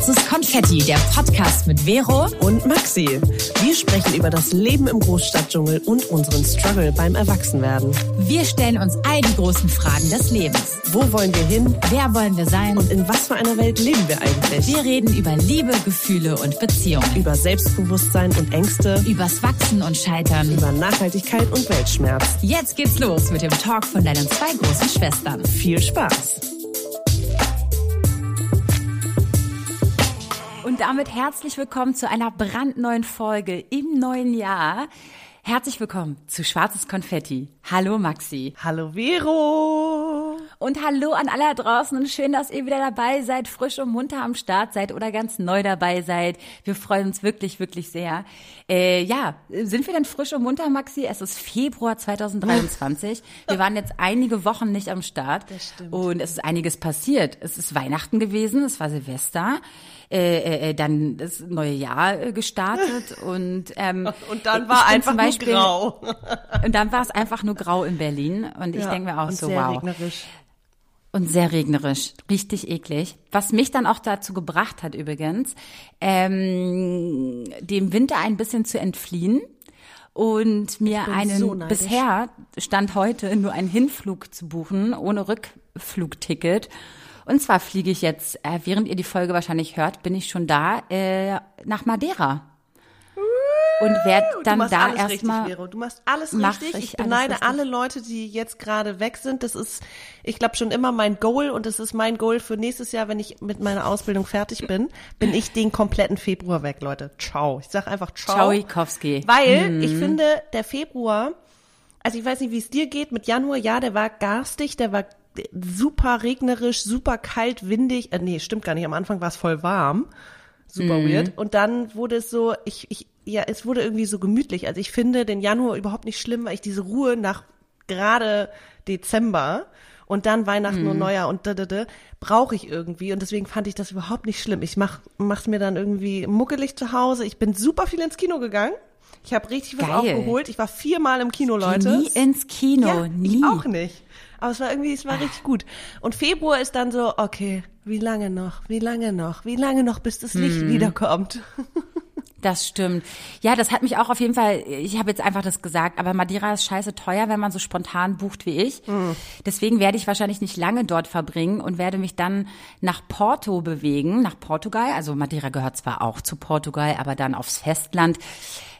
Schwarzes Konfetti, der Podcast mit Vero und Maxi. Wir sprechen über das Leben im Großstadtdschungel und unseren Struggle beim Erwachsenwerden. Wir stellen uns all die großen Fragen des Lebens. Wo wollen wir hin? Wer wollen wir sein? Und in was für einer Welt leben wir eigentlich? Wir reden über Liebe, Gefühle und Beziehungen. Über Selbstbewusstsein und Ängste. Übers Wachsen und Scheitern. Über Nachhaltigkeit und Weltschmerz. Jetzt geht's los mit dem Talk von deinen zwei großen Schwestern. Viel Spaß! Und damit herzlich willkommen zu einer brandneuen Folge im neuen Jahr. Herzlich willkommen zu Schwarzes Konfetti. Hallo Maxi. Hallo Vero. Und hallo an alle da draußen und schön, dass ihr wieder dabei seid, frisch und munter am Start seid oder ganz neu dabei seid. Wir freuen uns wirklich, wirklich sehr. Äh, ja, sind wir denn frisch und munter, Maxi? Es ist Februar 2023. wir waren jetzt einige Wochen nicht am Start. Das stimmt. Und es ist einiges passiert. Es ist Weihnachten gewesen, es war Silvester. Äh, äh, äh dann das neue Jahr äh, gestartet und ähm, und dann war einfach Beispiel, nur grau und dann war es einfach nur grau in Berlin und ich ja, denke mir auch und so sehr wow regnerisch. und sehr regnerisch, richtig eklig. Was mich dann auch dazu gebracht hat übrigens, ähm, dem Winter ein bisschen zu entfliehen und mir einen so bisher stand heute nur einen Hinflug zu buchen ohne Rückflugticket. Und zwar fliege ich jetzt, äh, während ihr die Folge wahrscheinlich hört, bin ich schon da äh, nach Madeira und werde dann da erstmal. Du machst alles mach richtig. ich beneide richtig. alle Leute, die jetzt gerade weg sind. Das ist, ich glaube, schon immer mein Goal und es ist mein Goal für nächstes Jahr, wenn ich mit meiner Ausbildung fertig bin, bin ich den kompletten Februar weg, Leute. Ciao. Ich sag einfach ciao. Tschaikowski. Weil ich finde, der Februar, also ich weiß nicht, wie es dir geht mit Januar, ja, der war garstig, der war super regnerisch, super kalt, windig. Äh, nee, stimmt gar nicht. Am Anfang war es voll warm. Super weird. Und dann wurde es so, ich, ich, ja, es wurde irgendwie so gemütlich. Also ich finde den Januar überhaupt nicht schlimm, weil ich diese Ruhe nach gerade Dezember und dann Weihnachten und Neujahr und da, da, da, brauche ich irgendwie. Und deswegen fand ich das überhaupt nicht schlimm. Ich mach, mach's mir dann irgendwie muckelig zu Hause. Ich bin super viel ins Kino gegangen. Ich habe richtig was Geil. aufgeholt. Ich war viermal im Kino, Leute. Nie ins Kino, Ja, nie. ich auch nicht. Aber es war irgendwie, es war richtig gut. Und Februar ist dann so, okay, wie lange noch, wie lange noch, wie lange noch, bis das Licht Mhm. wiederkommt. Das stimmt. Ja, das hat mich auch auf jeden Fall, ich habe jetzt einfach das gesagt, aber Madeira ist scheiße teuer, wenn man so spontan bucht wie ich. Deswegen werde ich wahrscheinlich nicht lange dort verbringen und werde mich dann nach Porto bewegen, nach Portugal. Also Madeira gehört zwar auch zu Portugal, aber dann aufs Festland.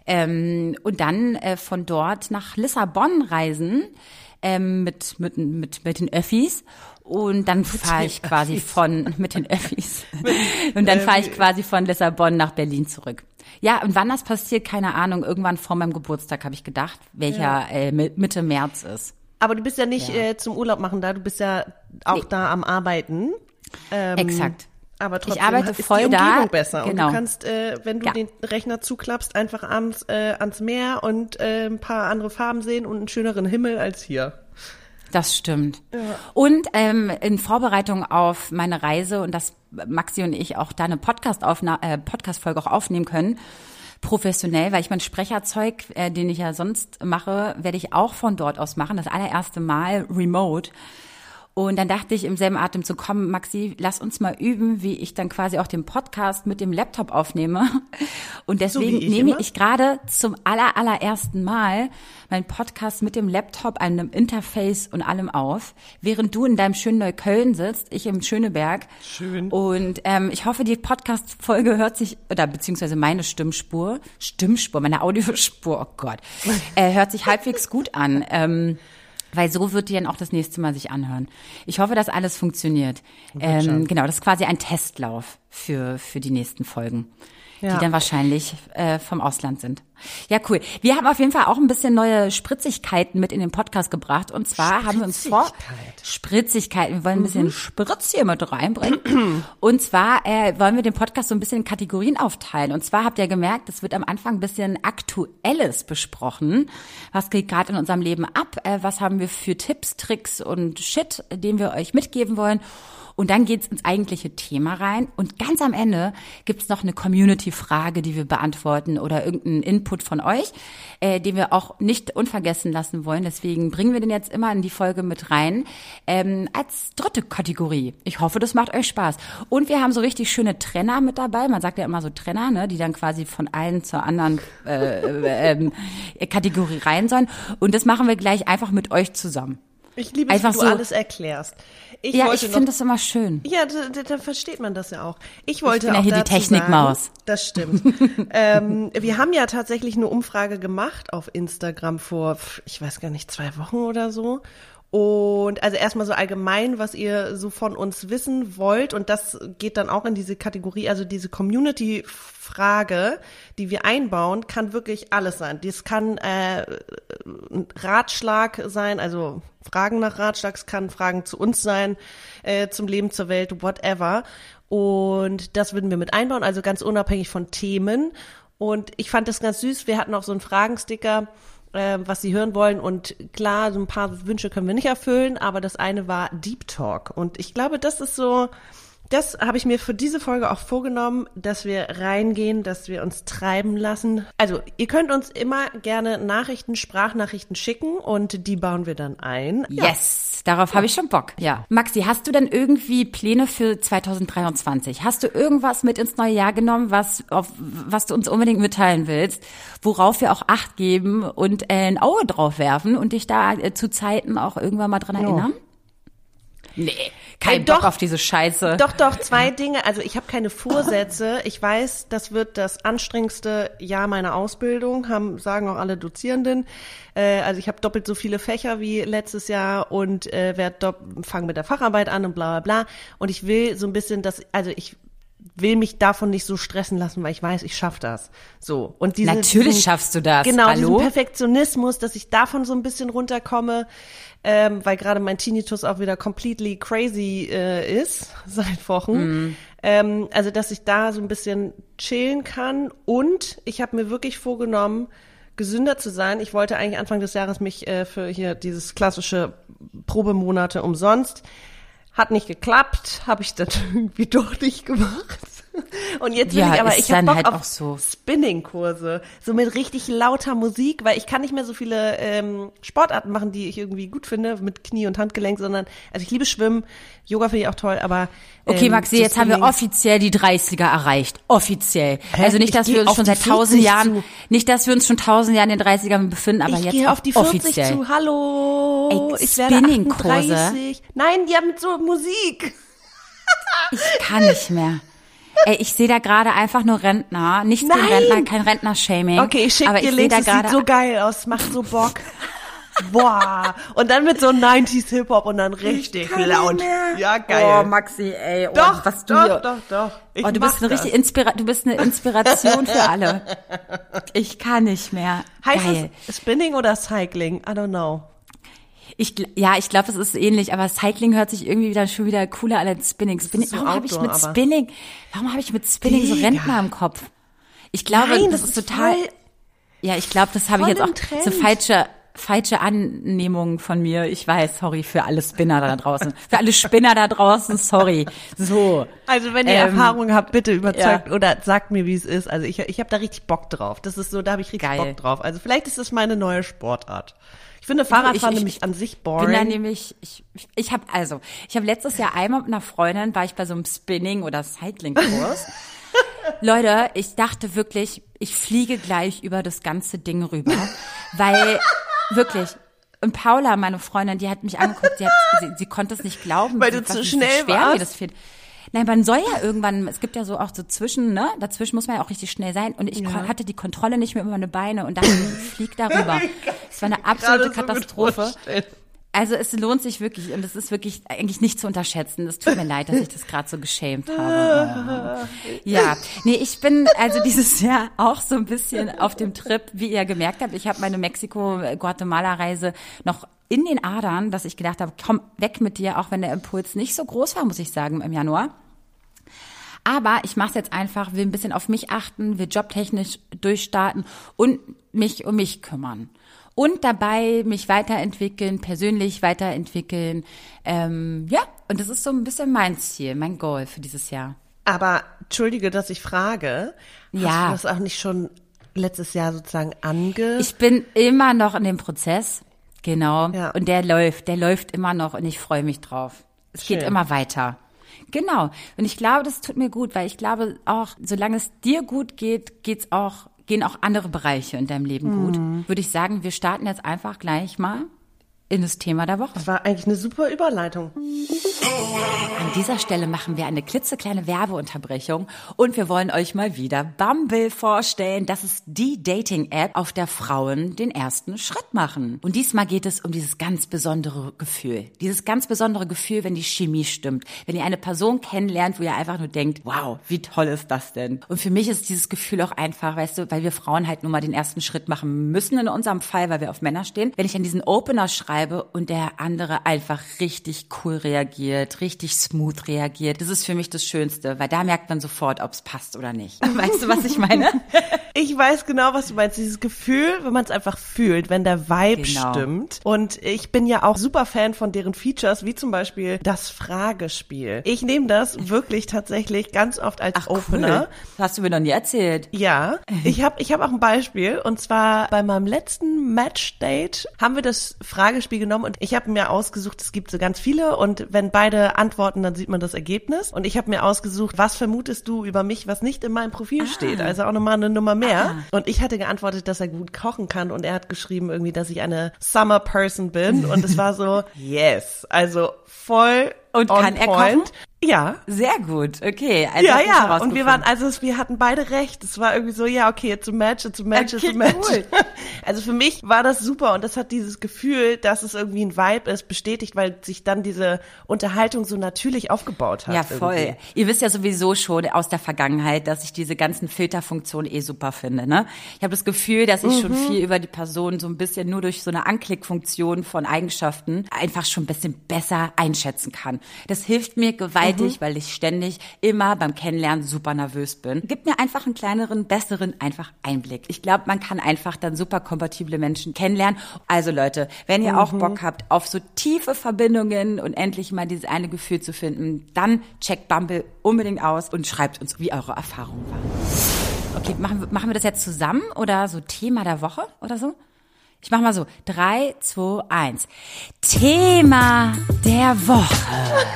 Ähm, und dann äh, von dort nach Lissabon reisen ähm, mit, mit, mit, mit den Öffis. Und dann fahre ich quasi von, mit den Öffis. Und dann fahre ich quasi von Lissabon nach Berlin zurück. Ja, und wann das passiert, keine Ahnung. Irgendwann vor meinem Geburtstag habe ich gedacht, welcher äh, Mi- Mitte März ist. Aber du bist ja nicht Äh, zum Urlaub machen da, du bist ja auch Nee. da am Arbeiten. Ähm, Exakt. Aber trotzdem arbeite ist voll die da, Umgebung besser. Und genau. du kannst, äh, wenn du Ja. den Rechner zuklappst, einfach abends äh, ans Meer und äh, ein paar andere Farben sehen und einen schöneren Himmel als hier. Das stimmt. Und ähm, in Vorbereitung auf meine Reise und dass Maxi und ich auch da eine Podcast äh, Podcast-Folge auch aufnehmen können, professionell, weil ich mein Sprecherzeug, äh, den ich ja sonst mache, werde ich auch von dort aus machen, das allererste Mal remote. Und dann dachte ich im selben Atemzug, komm, Maxi, lass uns mal üben, wie ich dann quasi auch den Podcast mit dem Laptop aufnehme. Und deswegen wie ich nehme immer? ich gerade zum aller, allerersten Mal meinen Podcast mit dem Laptop, einem Interface und allem auf, während du in deinem schönen Neukölln sitzt, ich im Schöneberg. Schön. Und ähm, ich hoffe, die Podcast-Folge hört sich, oder beziehungsweise meine Stimmspur, Stimmspur, meine Audiospur, oh Gott, äh, hört sich halbwegs gut an. Ähm, weil so wird die dann auch das nächste Mal sich anhören. Ich hoffe, dass alles funktioniert. Ähm, genau, das ist quasi ein Testlauf für, für die nächsten Folgen, Ja. die dann wahrscheinlich äh, vom Ausland sind. Ja, cool. Wir haben auf jeden Fall auch ein bisschen neue Spritzigkeiten mit in den Podcast gebracht. Und zwar haben wir uns vor Spritzigkeit. Spritzigkeiten. Wir wollen ein bisschen Spritz hier mit reinbringen. Und zwar äh, wollen wir den Podcast so ein bisschen in Kategorien aufteilen. Und zwar habt ihr gemerkt, es wird am Anfang ein bisschen Aktuelles besprochen. Was geht gerade in unserem Leben ab? Äh, was haben wir für Tipps, Tricks und Shit, den wir euch mitgeben wollen? Und dann geht's ins eigentliche Thema rein. Und ganz am Ende gibt's noch eine Community-Frage, die wir beantworten oder irgendeinen Input von euch, äh, den wir auch nicht unvergessen lassen wollen. Deswegen bringen wir den jetzt immer in die Folge mit rein ähm, als dritte Kategorie. Ich hoffe, das macht euch Spaß. Und wir haben so richtig schöne Trenner mit dabei. Man sagt ja immer so Trenner, ne, die dann quasi von allen zur anderen äh, äh, ähm, Kategorie rein sollen. Und das machen wir gleich einfach mit euch zusammen. Ich liebe es, Einfach wie du so- alles erklärst. Ich ja, ich finde das immer schön. Ja, da, da, da versteht man das ja auch. Ich wollte bin ja auch hier die Technikmaus. Sagen, das stimmt. ähm, wir haben ja tatsächlich eine Umfrage gemacht auf Instagram vor, ich weiß gar nicht, zwei Wochen oder so. Und also erstmal so allgemein, was ihr so von uns wissen wollt. Und das geht dann auch in diese Kategorie, also diese Community-Frage, die wir einbauen, kann wirklich alles sein. Das kann äh, Ratschlag sein, also Fragen nach Ratschlag, es kann Fragen zu uns sein, äh, zum Leben, zur Welt, whatever. Und das würden wir mit einbauen, also ganz unabhängig von Themen. Und ich fand das ganz süß. Wir hatten auch so einen Fragensticker, äh, was sie hören wollen. Und klar, so ein paar Wünsche können wir nicht erfüllen, aber das eine war Deep Talk. Und ich glaube, das ist so, das habe ich mir für diese Folge auch vorgenommen, dass wir reingehen, dass wir uns treiben lassen. Also, ihr könnt uns immer gerne Nachrichten, Sprachnachrichten schicken und die bauen wir dann ein. Yes, darauf habe ich schon Bock. Ja. Maxi, hast du denn irgendwie Pläne für 2023? Hast du irgendwas mit ins neue Jahr genommen, was auf, was du uns unbedingt mitteilen willst, worauf wir auch Acht geben und äh, ein Auge drauf werfen und dich da äh, zu Zeiten auch irgendwann mal dran erinnern? Nee, kein Ey, Bock doch. auf diese Scheiße. Doch, doch, zwei Dinge. Also ich habe keine Vorsätze. Ich weiß, das wird das anstrengendste Jahr meiner Ausbildung, haben, sagen auch alle Dozierenden. Äh, also ich habe doppelt so viele Fächer wie letztes Jahr und äh, werde fange mit der Facharbeit an und bla bla bla. Und ich will so ein bisschen das, also ich will mich davon nicht so stressen lassen, weil ich weiß, ich schaff das. So und diese, Natürlich diesen- schaffst du das. Genau, Hallo? diesen Perfektionismus, dass ich davon so ein bisschen runterkomme, ähm, weil gerade mein Tinnitus auch wieder completely crazy äh, ist seit Wochen. Mhm. Ähm, also dass ich da so ein bisschen chillen kann und ich habe mir wirklich vorgenommen, gesünder zu sein. Ich wollte eigentlich Anfang des Jahres mich äh, für hier dieses klassische Probemonate umsonst. Hat nicht geklappt, habe ich dann irgendwie doch nicht gemacht. Und jetzt will Ja, ich aber, ich habe Bock halt auf auch so. Spinning-Kurse, so mit richtig lauter Musik, weil ich kann nicht mehr so viele ähm, Sportarten machen, die ich irgendwie gut finde, mit Knie und Handgelenk, sondern, also ich liebe Schwimmen, Yoga finde ich auch toll, aber Okay, ähm, Maxi, so jetzt haben wir offiziell die 30er erreicht. Offiziell. Hä? Also nicht, Ich dass geh wir uns schon seit tausend 40 Jahren, zu. nicht, dass wir uns schon tausend Jahren in den 30ern befinden, aber ich jetzt gehe auf die 40 offiziell. zu, hallo, Ey, ich werde Spinning-Kurse? 38. Nein, die haben so Musik. Ich kann nicht mehr. Ey, ich sehe da gerade einfach nur Rentner. Nichts gegen Nein! Rentner, kein Rentner-Shaming. Okay, ich schicke aber dir ich sehe Links, da das sieht gerade so geil aus, macht so Bock. Boah, und dann mit so 90s Hip-Hop und dann richtig laut. Ja, geil. Oh, Maxi, ey. Oh, doch, was du doch, hier- doch, doch. Ich oh, du bist eine das. richtig Inspira du bist eine Inspiration für alle. Ich kann nicht mehr. Heißt Geil. es Spinning oder Cycling? I don't know. Ich, ja, ich glaube, es ist ähnlich, aber Cycling hört sich irgendwie wieder schon wieder cooler an als Spinning. Spinning so warum habe ich mit aber- Spinning, warum habe ich mit Spinning so Digga. Rentner im Kopf? Ich glaube, Nein, das, das ist total, voll- ja, ich glaube, das habe ich jetzt auch Trend. so falsche, falsche Annehmungen von mir. Ich weiß, sorry für alle Spinner da draußen. Für alle Spinner da draußen, sorry. So. Also wenn ihr Ähm, Erfahrung habt, bitte überzeugt ja. oder sagt mir, wie es ist. Also ich, ich habe da richtig Bock drauf. Das ist so, da habe ich richtig Geil. Bock drauf. Also vielleicht ist das meine neue Sportart. Ich finde Fahrradfahren ich- ich- nämlich an sich bin da boring. nämlich, ich, ich, habe also, ich habe letztes Jahr einmal mit einer Freundin, war ich bei so einem Spinning- oder Cycling-Kurs. Leute, ich dachte wirklich, ich fliege gleich über das ganze Ding rüber, weil wirklich. Und Paula, meine Freundin, die hat mich angeguckt, die, hat, sie, sie konnte es nicht glauben, Weil du zu schnell schwer warst? mir das fehlt. Nein, man soll ja irgendwann, es gibt ja so auch so zwischen, ne? Dazwischen muss man ja auch richtig schnell sein. Und ich kon- hatte die Kontrolle nicht mehr über meine Beine und dachte, ich flieg darüber. Es war eine absolute so Katastrophe. vorstellen. Also es lohnt sich wirklich und es ist wirklich eigentlich nicht zu unterschätzen. Es tut mir leid, dass ich das gerade so geschämt habe. Ja, nee, ich bin also dieses Jahr auch so ein bisschen auf dem Trip, wie ihr gemerkt habt. Ich habe meine Mexiko-Guatemala-Reise noch in den Adern, dass ich gedacht habe, komm weg mit dir, auch wenn der Impuls nicht so groß war, muss ich sagen, im Januar. Aber ich mache es jetzt einfach, will ein bisschen auf mich achten, will jobtechnisch durchstarten und mich um mich kümmern. Und dabei mich weiterentwickeln, persönlich weiterentwickeln. Ähm, ja, und das ist so ein bisschen mein Ziel, mein Goal für dieses Jahr. Aber entschuldige, dass ich frage. Hast Ja. du das auch nicht schon letztes Jahr sozusagen ange... Ich bin immer noch in dem Prozess, genau. Ja. Und der läuft, der läuft immer noch und ich freue mich drauf. Es geht Schön. immer weiter. Genau. Und ich glaube, das tut mir gut, weil ich glaube auch, solange es dir gut geht, geht's auch, gehen auch andere Bereiche in deinem Leben Mhm. gut. Würde ich sagen, wir starten jetzt einfach gleich mal in das Thema der Woche. das war eigentlich eine super Überleitung. An dieser Stelle machen wir eine klitzekleine Werbeunterbrechung und wir wollen euch mal wieder Bumble vorstellen. Das ist die Dating-App, auf der Frauen den ersten Schritt machen. Und diesmal geht es um dieses ganz besondere Gefühl. Dieses ganz besondere Gefühl, wenn die Chemie stimmt. Wenn ihr eine Person kennenlernt, wo ihr einfach nur denkt, wow, wie toll ist das denn? Und für mich ist dieses Gefühl auch einfach, weißt du, weil wir Frauen halt nun mal den ersten Schritt machen müssen in unserem Fall, weil wir auf Männer stehen. Wenn ich an diesen Opener schreibe und der andere einfach richtig cool reagiert, richtig smooth reagiert, das ist für mich das Schönste, weil da merkt man sofort, ob es passt oder nicht. Weißt du, was ich meine? Ich weiß genau, was du meinst. Dieses Gefühl, wenn man es einfach fühlt, wenn der Vibe Genau. stimmt. Und ich bin ja auch super Fan von deren Features, wie zum Beispiel das Fragespiel. Ich nehme das wirklich tatsächlich ganz oft als Ach, Opener. cool. Das hast du mir noch nie erzählt. Ja, ich habe ich hab auch ein Beispiel und zwar bei meinem letzten Matchdate haben wir das Fragespiel genommen und ich habe mir ausgesucht, es gibt so ganz viele und wenn beide antworten, dann sieht man das Ergebnis. Und ich habe mir ausgesucht, was vermutest du über mich, was nicht in meinem Profil steht, also auch nochmal eine Nummer mehr. Und ich hatte geantwortet, dass er gut kochen kann und er hat geschrieben irgendwie, dass ich eine Summer Person bin. Und es war so, yes, also voll Und on kann er point. kochen? Ja, Sehr gut, okay. Also ja, ja. Und wir waren, also wir hatten beide recht. Es war irgendwie so, ja, okay, it's a match, it's a match, it's Okay, a match. cool. Also für mich war das super und das hat dieses Gefühl, dass es irgendwie ein Vibe ist, bestätigt, weil sich dann diese Unterhaltung so natürlich aufgebaut hat. Ja, voll. irgendwie. Ihr wisst ja sowieso schon aus der Vergangenheit, dass ich diese ganzen Filterfunktionen eh super finde. Ne? Ich habe das Gefühl, dass ich Mhm. schon viel über die Person so ein bisschen nur durch so eine Anklickfunktion von Eigenschaften einfach schon ein bisschen besser einschätzen kann. Das hilft mir gewaltig, Mhm. weil ich ständig immer beim Kennenlernen super nervös bin. Gibt mir einfach einen kleineren, besseren einfach Einblick. Ich glaube, man kann einfach dann super kompatible Menschen kennenlernen. Also Leute, wenn ihr Mhm. auch Bock habt auf so tiefe Verbindungen und endlich mal dieses eine Gefühl zu finden, dann checkt Bumble unbedingt aus und schreibt uns, wie eure Erfahrung war. Okay, machen, machen wir das jetzt zusammen oder so Thema der Woche oder so? Ich mach mal so. Drei, zwei, eins. Thema der Woche.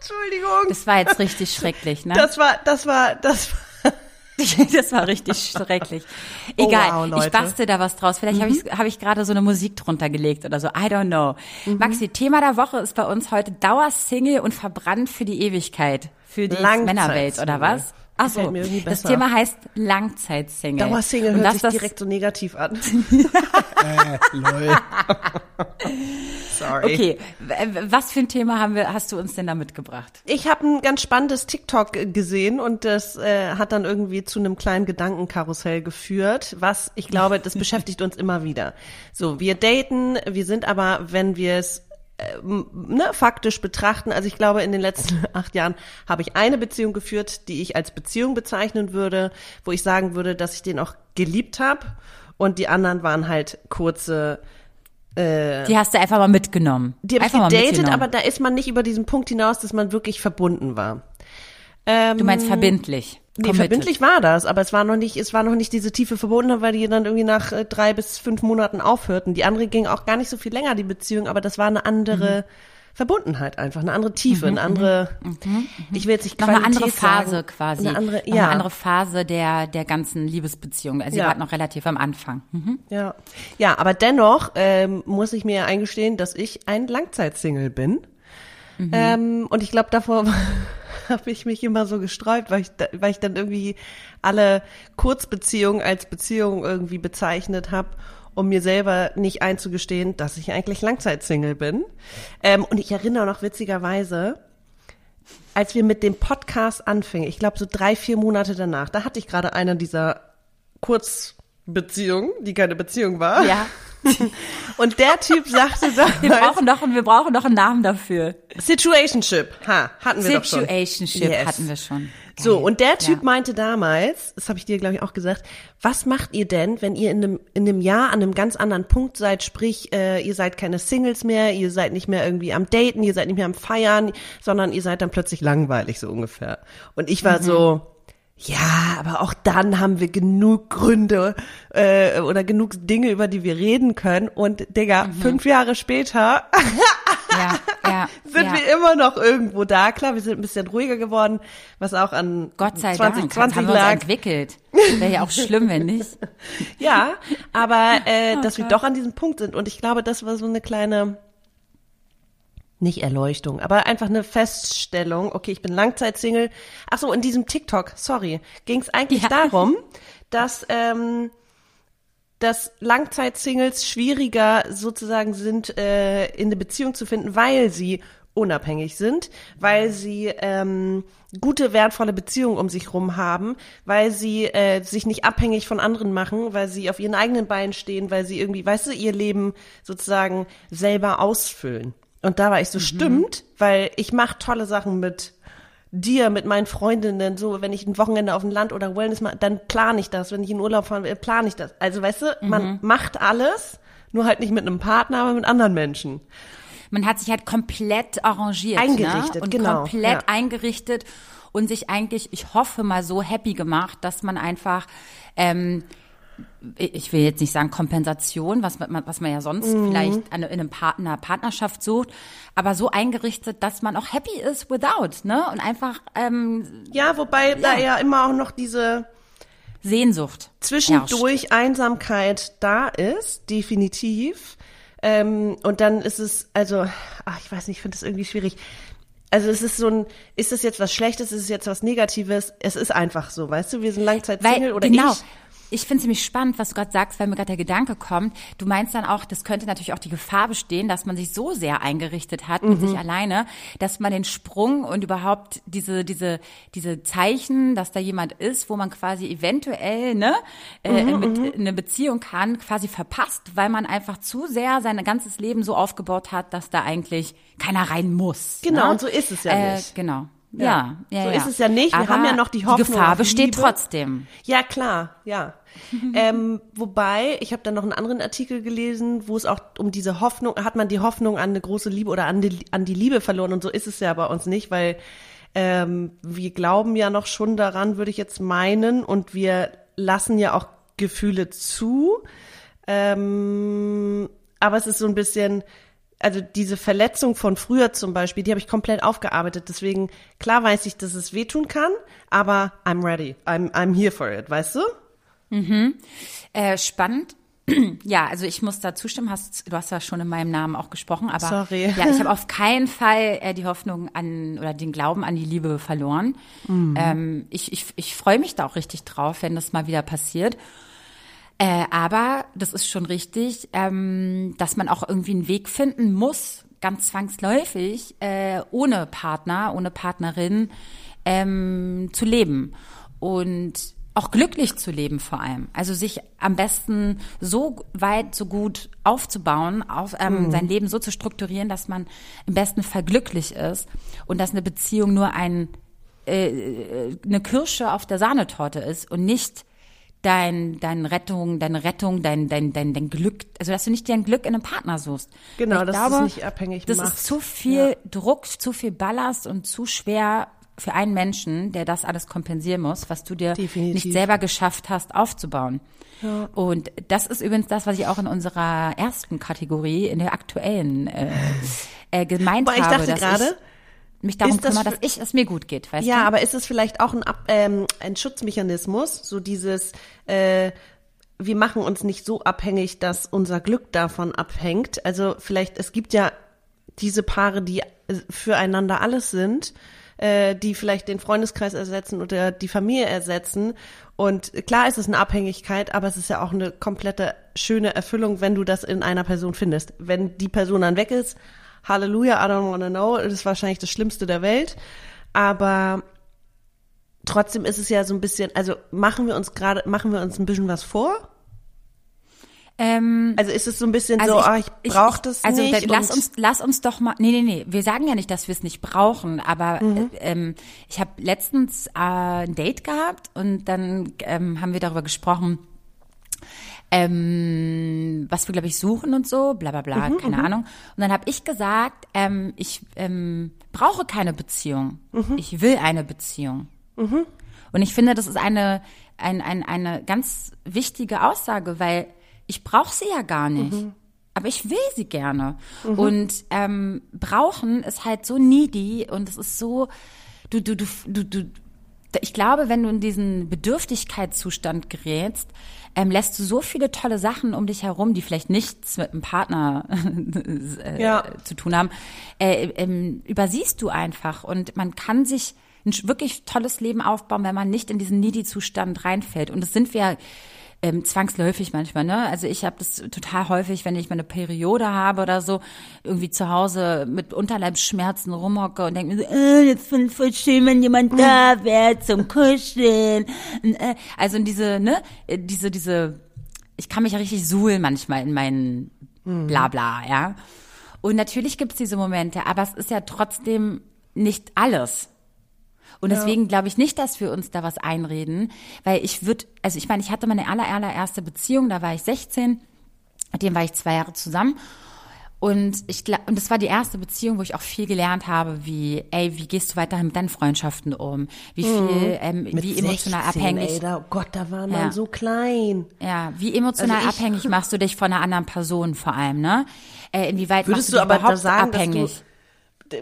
Entschuldigung. Das war jetzt richtig schrecklich, ne? Das war, das war, das war. Das war richtig schrecklich. Oh, Egal, wow, ich bastel da was draus. Vielleicht habe ich, hab ich gerade so eine Musik drunter gelegt oder so. I don't know. Maxi, Thema der Woche ist bei uns heute Dauersingle und verbrannt für die Ewigkeit. Für die. Männerwelt, oder was? Ach so, Gefällt mir irgendwie das. Thema heißt Langzeitsingle. Dauersingle hört sich das- direkt so negativ an. Äh, lol. Sorry. Okay, was für ein Thema haben wir, hast du uns denn da mitgebracht? Ich habe ein ganz spannendes TikTok gesehen und das äh, hat dann irgendwie zu einem kleinen Gedankenkarussell geführt, was ich glaube, das beschäftigt uns immer wieder. So, wir daten, wir sind aber, wenn wir es ne, faktisch betrachten, also ich glaube, in den letzten acht Jahren habe ich eine Beziehung geführt, die ich als Beziehung bezeichnen würde, wo ich sagen würde, dass ich den auch geliebt habe und die anderen waren halt kurze Die hast du einfach mal mitgenommen. die habe ich gedatet, aber da ist man nicht über diesen Punkt hinaus, dass man wirklich verbunden war. Ähm, Du meinst verbindlich. Nee, verbindlich war das, aber es war noch nicht, es war noch nicht diese tiefe Verbundenheit, weil die dann irgendwie nach äh, drei bis fünf Monaten aufhörten. Die andere ging auch gar nicht so viel länger, die Beziehung, aber das war eine andere Mhm. Verbundenheit einfach, eine andere Tiefe, eine andere, ich will jetzt nicht Noch eine andere Qualität sagen, Phase quasi. Eine andere, ja, eine andere Phase der, der ganzen Liebesbeziehung. Also ihr Ja. wart noch relativ am Anfang. Mhm. ja. Ja, aber dennoch ähm, muss ich mir eingestehen, dass ich ein Langzeitsingle bin. Mhm. Ähm, und ich glaube, davor habe ich mich immer so gesträubt, weil ich, da, weil ich dann irgendwie alle Kurzbeziehungen als Beziehung irgendwie bezeichnet habe, um mir selber nicht einzugestehen, dass ich eigentlich Langzeitsingle bin. Ähm, und ich erinnere noch witzigerweise, als wir mit dem Podcast anfingen, ich glaube so drei, vier Monate danach, da hatte ich gerade eine dieser Kurzbeziehungen, die keine Beziehung war. Ja. Und der Typ sagte damals, Wir brauchen noch, wir brauchen noch einen Namen dafür. Situationship, ha, hatten wir doch schon. Situationship Yes. hatten wir schon. So, Geil. und der Typ Ja. meinte damals, das habe ich dir, glaube ich, auch gesagt, was macht ihr denn, wenn ihr in einem, in einem Jahr an einem ganz anderen Punkt seid, sprich, äh, ihr seid keine Singles mehr, ihr seid nicht mehr irgendwie am Daten, ihr seid nicht mehr am Feiern, sondern ihr seid dann plötzlich langweilig, so ungefähr. Und ich war so, ja, aber auch dann haben wir genug Gründe äh, oder genug Dinge, über die wir reden können. Und Digga, fünf Jahre später Ja, ja, sind ja. wir immer noch irgendwo da. Klar, wir sind ein bisschen ruhiger geworden, was auch an Gott sei Dank, 2020 haben wir uns lag. entwickelt. Wäre ja auch schlimm, wenn nicht. Ja, aber äh, Oh dass wir doch an diesem Punkt sind. Und ich glaube, das war so eine kleine, nicht Erleuchtung, aber einfach eine Feststellung. Okay, ich bin Langzeitsingle. Ach so, in diesem TikTok, sorry, ging es eigentlich Ja. darum, dass ähm, dass Langzeitsingles schwieriger sozusagen sind, äh, in eine Beziehung zu finden, weil sie unabhängig sind, weil sie ähm, gute, wertvolle Beziehungen um sich rum haben, weil sie äh, sich nicht abhängig von anderen machen, weil sie auf ihren eigenen Beinen stehen, weil sie irgendwie, weißt du, ihr Leben sozusagen selber ausfüllen. Und da war ich so, stimmt, weil ich mache tolle Sachen mit dir, mit meinen Freundinnen, so, wenn ich ein Wochenende auf dem Land oder Wellness mache, dann plane ich das. Wenn ich in Urlaub fahren will, plane ich das. Also, weißt du, man macht alles, nur halt nicht mit einem Partner, aber mit anderen Menschen. Man hat sich halt komplett arrangiert. Eingerichtet, ne? und genau, komplett ja. eingerichtet und sich eigentlich, ich hoffe mal so happy gemacht, dass man einfach, ähm, ich will jetzt nicht sagen Kompensation, was man, was man ja sonst Mhm. vielleicht an, in einem Partner, Partnerschaft sucht, aber so eingerichtet, dass man auch happy ist without, ne? Und einfach ähm, Ja, wobei da ja immer auch noch diese Sehnsucht. herrscht. zwischendurch Einsamkeit da ist, definitiv. Ähm, und dann ist es, also, ach, ich weiß nicht, ich finde das irgendwie schwierig. Also es ist so ein, ist das jetzt was Schlechtes, ist es jetzt was Negatives? Es ist einfach so, weißt du, wir sind Langzeit-Single oder genau. ich. Ich finde es ziemlich spannend, was du gerade sagst, weil mir gerade der Gedanke kommt. Du meinst dann auch, das könnte natürlich auch die Gefahr bestehen, dass man sich so sehr eingerichtet hat mit Mhm. sich alleine, dass man den Sprung und überhaupt diese diese diese Zeichen, dass da jemand ist, wo man quasi eventuell ne äh, Mhm, mit eine Beziehung kann, quasi verpasst, weil man einfach zu sehr sein ganzes Leben so aufgebaut hat, dass da eigentlich keiner rein muss. Genau, ne? und so ist es ja äh, nicht. Genau. Ja, ja, So ja. ist es ja nicht. Wir haben ja noch die Hoffnung Die Gefahr besteht Liebe. trotzdem. Ja, klar, ja. ähm, wobei, ich habe dann noch einen anderen Artikel gelesen, wo es auch um diese Hoffnung, hat man die Hoffnung an eine große Liebe oder an die, an die Liebe verloren und so ist es ja bei uns nicht, weil ähm, wir glauben ja noch schon daran, würde ich jetzt meinen, und wir lassen ja auch Gefühle zu. Ähm, aber es ist so ein bisschen, also diese Verletzung von früher zum Beispiel, die habe ich komplett aufgearbeitet. Deswegen, klar weiß ich, dass es wehtun kann, aber I'm ready. I'm, I'm here for it, weißt du? Äh, spannend. Ja, also ich muss da zustimmen. Hast, du hast ja schon in meinem Namen auch gesprochen, aber Sorry. ja, ich habe auf keinen Fall äh, die Hoffnung an oder den Glauben an die Liebe verloren. Ähm, ich ich, ich freue mich da auch richtig drauf, wenn das mal wieder passiert. Äh, aber das ist schon richtig, ähm, dass man auch irgendwie einen Weg finden muss, ganz zwangsläufig, äh, ohne Partner, ohne Partnerin ähm, zu leben und auch glücklich zu leben vor allem. Also sich am besten so weit, so gut aufzubauen, auf, ähm, sein Leben so zu strukturieren, dass man im besten Fall glücklich ist und dass eine Beziehung nur ein äh, eine Kirsche auf der Sahnetorte ist und nicht dein, dein Rettung, deine Rettung, dein, dein, dein, dein Glück, also dass du nicht dein Glück in einem Partner suchst. Genau, dass du es nicht abhängig Das machst. ist zu viel Druck, zu viel Ballast und zu schwer für einen Menschen, der das alles kompensieren muss, was du dir Definitiv. nicht selber geschafft hast, aufzubauen. Und das ist übrigens das, was ich auch in unserer ersten Kategorie, in der aktuellen, äh, äh, gemeint Aber ich habe, dachte dass gerade, ich mich darum ist das kümmere, für- dass ich, es mir gut geht, weißt Ja, du? aber ist es vielleicht auch ein, ähm, ein Schutzmechanismus, so dieses, äh, wir machen uns nicht so abhängig, dass unser Glück davon abhängt. Also vielleicht, es gibt ja diese Paare, die äh, füreinander alles sind, äh, die vielleicht den Freundeskreis ersetzen oder die Familie ersetzen. Und klar ist es eine Abhängigkeit, aber es ist ja auch eine komplette schöne Erfüllung, wenn du das in einer Person findest. Wenn die Person dann weg ist, Halleluja, I don't wanna know, das ist wahrscheinlich das Schlimmste der Welt. Aber trotzdem ist es ja so ein bisschen, also machen wir uns gerade, machen wir uns ein bisschen was vor? Ähm, Also ist es so ein bisschen also so, ah, ich brauche das also nicht. da, lass uns lass uns doch mal nee nee nee wir sagen ja nicht dass wir es nicht brauchen aber Mhm. äh, ähm, ich habe letztens äh, ein Date gehabt und dann ähm, haben wir darüber gesprochen ähm, was wir glaube ich suchen und so bla bla bla Mhm, keine Ahnung. Und dann habe ich gesagt ähm, ich ähm, brauche keine Beziehung. Mhm. ich will eine Beziehung. Und ich finde, das ist eine, ein, ein, eine ganz wichtige Aussage, weil ich brauche sie ja gar nicht. Aber ich will sie gerne. Und ähm, brauchen ist halt so needy und es ist so, du, du, du, du, du, ich glaube, wenn du in diesen Bedürftigkeitszustand gerätst, ähm, lässt du so viele tolle Sachen um dich herum, die vielleicht nichts mit einem Partner äh, Ja. zu tun haben, äh, ähm, übersiehst du einfach. Und man kann sich ein wirklich tolles Leben aufbauen, wenn man nicht in diesen Needy-Zustand reinfällt. Und das sind wir ähm, zwangsläufig manchmal, ne? Also ich habe das total häufig, wenn ich meine Periode habe oder so, irgendwie zu Hause mit Unterleibsschmerzen rumhocke und denke mir so, äh, jetzt finde ich voll schön, wenn jemand da wäre zum Kuscheln. Äh, Also diese, ne, äh, diese, diese, ich kann mich ja richtig suhlen manchmal in meinen Blabla, ja. Und natürlich gibt's diese Momente, aber es ist ja trotzdem nicht alles. Und deswegen glaube ich nicht, dass wir uns da was einreden, weil ich würde, also ich meine, ich hatte meine aller, allererste Beziehung, da war ich 16, mit dem war ich zwei Jahre zusammen. Und ich und das war die erste Beziehung, wo ich auch viel gelernt habe, wie, ey, wie gehst du weiterhin mit deinen Freundschaften um? Wie viel, ähm, Mit wie emotional 16, abhängig. Ey, da, oh Gott, da war man Ja. so klein. Ja, wie emotional Also ich- abhängig machst du dich von einer anderen Person vor allem, ne? Äh, inwieweit Würdest machst du du aber da überhaupt sagen, abhängig?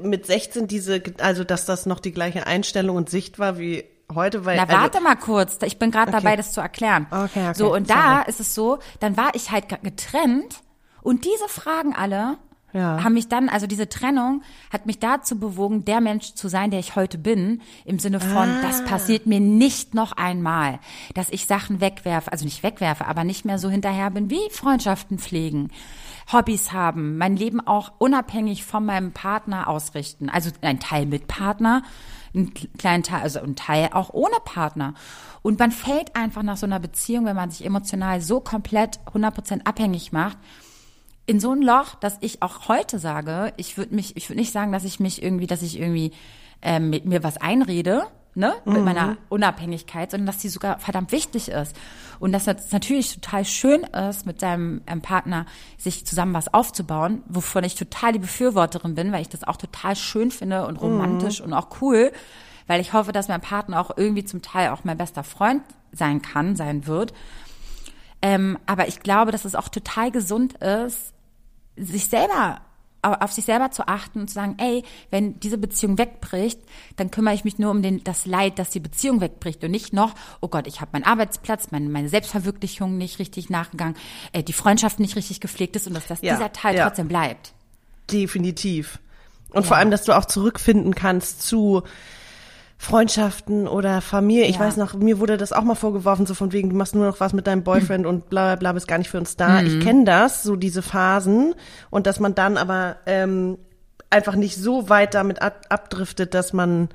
Mit 16 diese, also dass das noch die gleiche Einstellung und Sicht war wie heute? Weil, Na, also, warte mal kurz. Ich bin gerade Okay. dabei, das zu erklären. Okay, okay, So, und da sorry. ist es so, dann war ich halt ge- getrennt und diese Fragen alle Ja. haben mich dann, also diese Trennung hat mich dazu bewogen, der Mensch zu sein, der ich heute bin, im Sinne von, Ah. das passiert mir nicht noch einmal, dass ich Sachen wegwerfe, also nicht wegwerfe, aber nicht mehr so hinterher bin, wie Freundschaften pflegen. Hobbys haben, mein Leben auch unabhängig von meinem Partner ausrichten. Also ein Teil mit Partner, einen kleinen Teil, also ein Teil auch ohne Partner. Und man fällt einfach nach so einer Beziehung, wenn man sich emotional so komplett 100% abhängig macht, in so ein Loch, dass ich auch heute sage, ich würde mich, ich würde nicht sagen, dass ich mich irgendwie, dass ich irgendwie ähm, mit mir was einrede, ne, mit meiner Unabhängigkeit, sondern dass die sogar verdammt wichtig ist. Und dass es natürlich total schön ist, mit seinem ähm, Partner sich zusammen was aufzubauen, wovon ich total die Befürworterin bin, weil ich das auch total schön finde und romantisch und auch cool, weil ich hoffe, dass mein Partner auch irgendwie zum Teil auch mein bester Freund sein kann, sein wird. Ähm, aber ich glaube, dass es auch total gesund ist, sich selber auf sich selber zu achten und zu sagen, ey, wenn diese Beziehung wegbricht, dann kümmere ich mich nur um den, das Leid, dass die Beziehung wegbricht und nicht noch, oh Gott, ich habe meinen Arbeitsplatz, meine, meine Selbstverwirklichung nicht richtig nachgegangen, äh, die Freundschaft nicht richtig gepflegt ist und dass, dass Ja, dieser Teil ja. trotzdem bleibt. Definitiv. Und vor allem, dass du auch zurückfinden kannst zu Freundschaften oder Familie. Ich Ja. weiß noch, mir wurde das auch mal vorgeworfen, so von wegen, du machst nur noch was mit deinem Boyfriend und bla bla bla, bist gar nicht für uns da. Mhm. Ich kenne das, so diese Phasen. Und dass man dann aber ähm, einfach nicht so weit damit ab abdriftet, dass man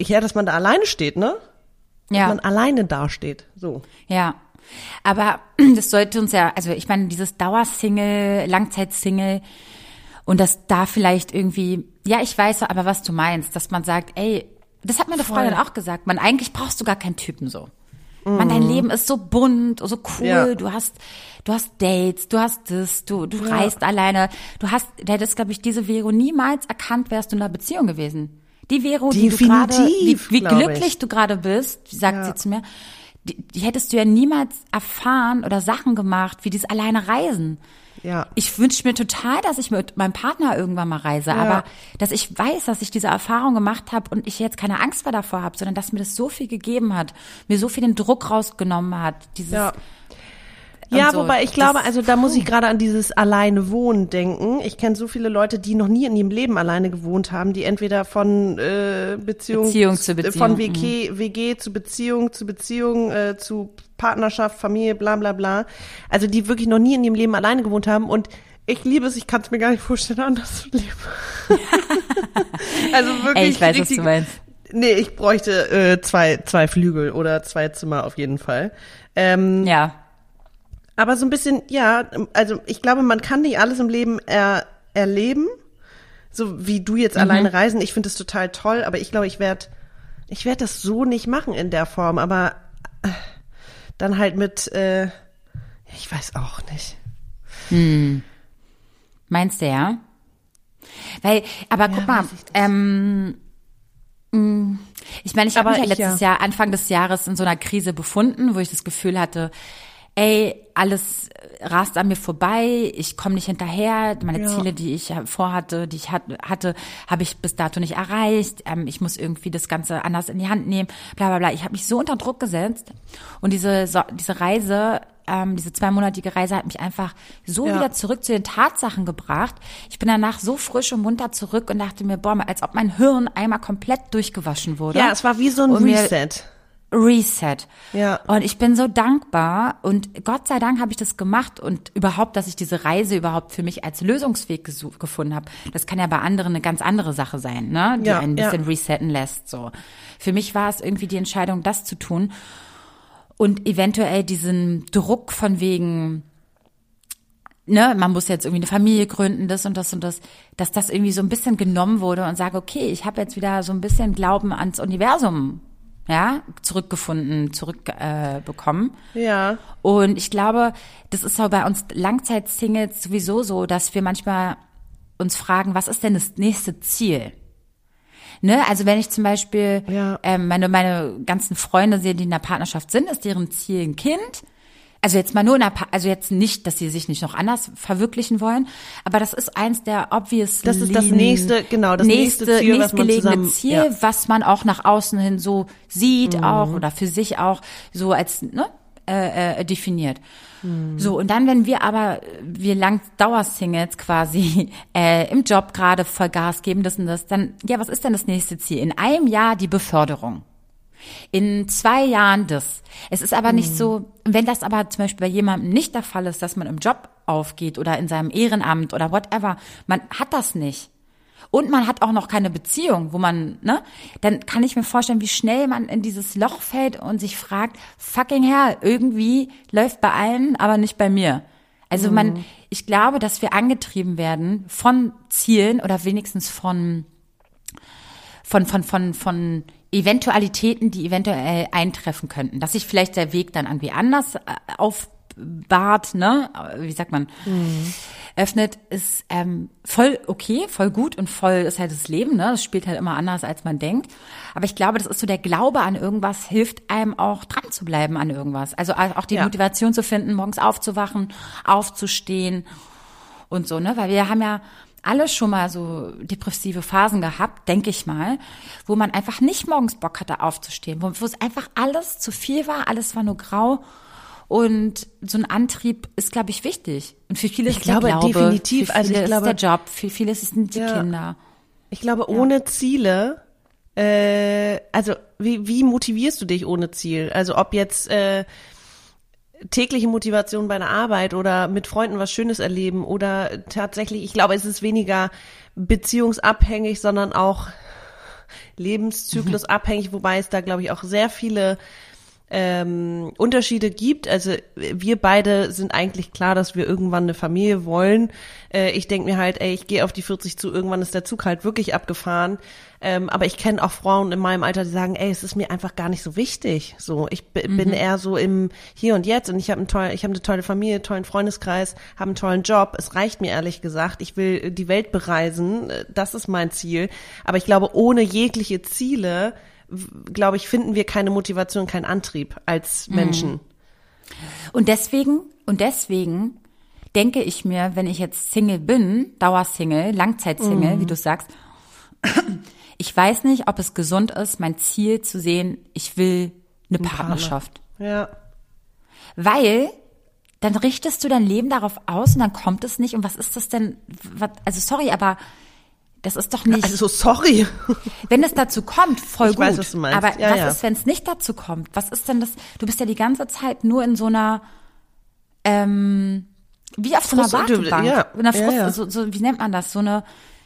ja, dass man da alleine steht, ne? Dass Ja. man alleine dasteht. So. Ja. Aber das sollte uns ja, also ich meine, dieses Dauersingle, Langzeitsingle und dass da vielleicht irgendwie, ja, ich weiß aber, was du meinst, dass man sagt, ey, das hat meine Freundin auch gesagt, man eigentlich brauchst du gar keinen Typen so. Man, dein Leben ist so bunt, so cool, Ja. du hast, du hast Dates, du hast das, du, du reist alleine, du hast, du hättest, glaube ich, diese Vero niemals erkannt, wärst du in einer Beziehung gewesen. Die Vero, die du gerade, wie, Definitiv, wie glaub ich. glücklich du gerade bist, sagt Ja. sie zu mir, die, die hättest du ja niemals erfahren oder Sachen gemacht, wie dieses alleine Reisen. Ja. Ich wünsche mir total, dass ich mit meinem Partner irgendwann mal reise, aber dass ich weiß, dass ich diese Erfahrung gemacht habe und ich jetzt keine Angst mehr davor habe, sondern dass mir das so viel gegeben hat, mir so viel den Druck rausgenommen hat. Dieses, Ja. Ja, so. wobei ich glaube, also da muss ich gerade an dieses alleine wohnen denken. Ich kenne so viele Leute, die noch nie in ihrem Leben alleine gewohnt haben, die entweder von äh, Beziehung, Beziehung zu Beziehung, von WG, WG zu Beziehung zu Beziehung äh, zu Partnerschaft, Familie, bla bla bla. Also die wirklich noch nie in ihrem Leben alleine gewohnt haben und ich liebe es, ich kann es mir gar nicht vorstellen, anders zu leben. also wirklich. Ey, ich weiß, was richtig, du meinst. Nee, ich bräuchte äh, zwei, zwei Flügel oder zwei Zimmer auf jeden Fall. Ähm, Ja. Aber so ein bisschen, ja, also ich glaube, man kann nicht alles im Leben er, erleben, so wie du jetzt alleine reisen. Ich finde das total toll, aber ich glaube, ich werde ich werd das so nicht machen in der Form, aber äh, dann halt mit, äh, ich weiß auch nicht. Meinst du ja? Weil, aber guck mal, ich ähm, mh, ich meine, ich habe mich ja letztes Jahr, Anfang des Jahres in so einer Krise befunden, wo ich das Gefühl hatte, ey, alles rast an mir vorbei, ich komme nicht hinterher, meine Ja. Ziele, die ich vorhatte, die ich hat, hatte, habe ich bis dato nicht erreicht, ähm, ich muss irgendwie das Ganze anders in die Hand nehmen, bla bla bla. Ich habe mich so unter Druck gesetzt und diese, so, diese Reise, ähm, diese zweimonatige Reise hat mich einfach so Ja. wieder zurück zu den Tatsachen gebracht. Ich bin danach so frisch und munter zurück und dachte mir, boah, als ob mein Hirn einmal komplett durchgewaschen wurde. Ja, es war wie so ein Reset. Reset. Ja. Und ich bin so dankbar und Gott sei Dank habe ich das gemacht und überhaupt, dass ich diese Reise überhaupt für mich als Lösungsweg gefunden habe. Das kann ja bei anderen eine ganz andere Sache sein, ne? Die Ja, ein ja. bisschen resetten lässt, so. Für mich war es irgendwie die Entscheidung, das zu tun und eventuell diesen Druck von wegen, ne, man muss jetzt irgendwie eine Familie gründen, das und das und das, dass das irgendwie so ein bisschen genommen wurde und sage, okay, ich habe jetzt wieder so ein bisschen Glauben ans Universum, ja, zurückgefunden, zurückbekommen. Äh. Ja. Und ich glaube, das ist so bei uns Langzeitsingles sowieso so, dass wir manchmal uns fragen, was ist denn das nächste Ziel? Ne? Also wenn ich zum Beispiel Ja. ähm, meine, meine ganzen Freunde sehe, die in der Partnerschaft sind, ist deren Ziel ein Kind. Also jetzt mal nur in der, pa also jetzt nicht, dass sie sich nicht noch anders verwirklichen wollen, aber das ist eins der obvious Das ist das nächste- genau, das nächste Ziel, was man nächstgelegene zusammen- Ziel, ja. was man auch nach außen hin so sieht Mhm. auch oder für sich auch so als ne, äh, äh, definiert. Mhm. So, und dann, wenn wir aber, wir lang Dauersingles quasi äh, im Job gerade voll Gas geben, das und das, dann, ja, was ist denn das nächste Ziel? In einem Jahr die Beförderung. In zwei Jahren das. Es ist aber nicht so, wenn das aber zum Beispiel bei jemandem nicht der Fall ist, dass man im Job aufgeht oder in seinem Ehrenamt oder whatever, man hat das nicht. Und man hat auch noch keine Beziehung, wo man, ne, dann kann ich mir vorstellen, wie schnell man in dieses Loch fällt und sich fragt, fucking hell, irgendwie läuft bei allen, aber nicht bei mir. Also man, ich glaube, dass wir angetrieben werden von Zielen oder wenigstens von von, von, von, von Eventualitäten, die eventuell eintreffen könnten. Dass sich vielleicht der Weg dann irgendwie anders äh, aufbahrt, ne? Wie sagt man? Öffnet, ist ähm, voll okay, voll gut und voll ist halt das Leben, ne? Das spielt halt immer anders, als man denkt. Aber ich glaube, das ist so der Glaube an irgendwas, hilft einem auch dran zu bleiben an irgendwas. Also auch die Ja. Motivation zu finden, morgens aufzuwachen, aufzustehen und so, ne? Weil wir haben ja alle schon mal so depressive Phasen gehabt, denke ich mal, wo man einfach nicht morgens Bock hatte aufzustehen, wo, wo es einfach alles zu viel war, alles war nur grau. Und so ein Antrieb ist, glaube ich, wichtig. Und für viele Ich ist es der glaube, Glaube, definitiv. Für Also viele ich glaube- ist es der Job, für viele sind die Ja. Kinder. Ich glaube, ohne Ziele, äh, also wie, wie motivierst du dich ohne Ziel? Also ob jetzt äh, tägliche Motivation bei der Arbeit oder mit Freunden was Schönes erleben oder tatsächlich, ich glaube, es ist weniger beziehungsabhängig, sondern auch lebenszyklusabhängig, wobei es da, glaube ich, auch sehr viele ähm, Unterschiede gibt. Also wir beide sind eigentlich klar, dass wir irgendwann eine Familie wollen. Äh, ich denke mir halt, ey, ich gehe auf die 40 zu, irgendwann ist der Zug halt wirklich abgefahren. Ähm, aber ich kenne auch Frauen in meinem Alter, die sagen, ey, es ist mir einfach gar nicht so wichtig. So, ich b- bin eher so im Hier und Jetzt und ich habe einen tollen, ich habe eine tolle Familie, einen tollen Freundeskreis, habe einen tollen Job. Es reicht mir ehrlich gesagt. Ich will äh, die Welt bereisen. Äh, Das ist mein Ziel. Aber ich glaube, ohne jegliche Ziele glaube ich, finden wir keine Motivation, keinen Antrieb als Menschen. Und deswegen, und deswegen denke ich mir, wenn ich jetzt Single bin, Dauersingle, Langzeitsingle, wie du sagst, ich weiß nicht, ob es gesund ist, mein Ziel zu sehen, ich will eine Partnerschaft. Ja. Weil dann richtest du dein Leben darauf aus und dann kommt es nicht. Und was ist das denn? Also sorry, aber das ist doch nicht. Also sorry. wenn es dazu kommt, voll Ich gut. weiß, was du meinst. Aber Ja, was ja. ist, wenn es nicht dazu kommt? Was ist denn das? Du bist ja die ganze Zeit nur in so einer ähm, wie auf so einer Frust- Wartebank. ja, In einer Frust, ja. So, so, wie nennt man das? So eine,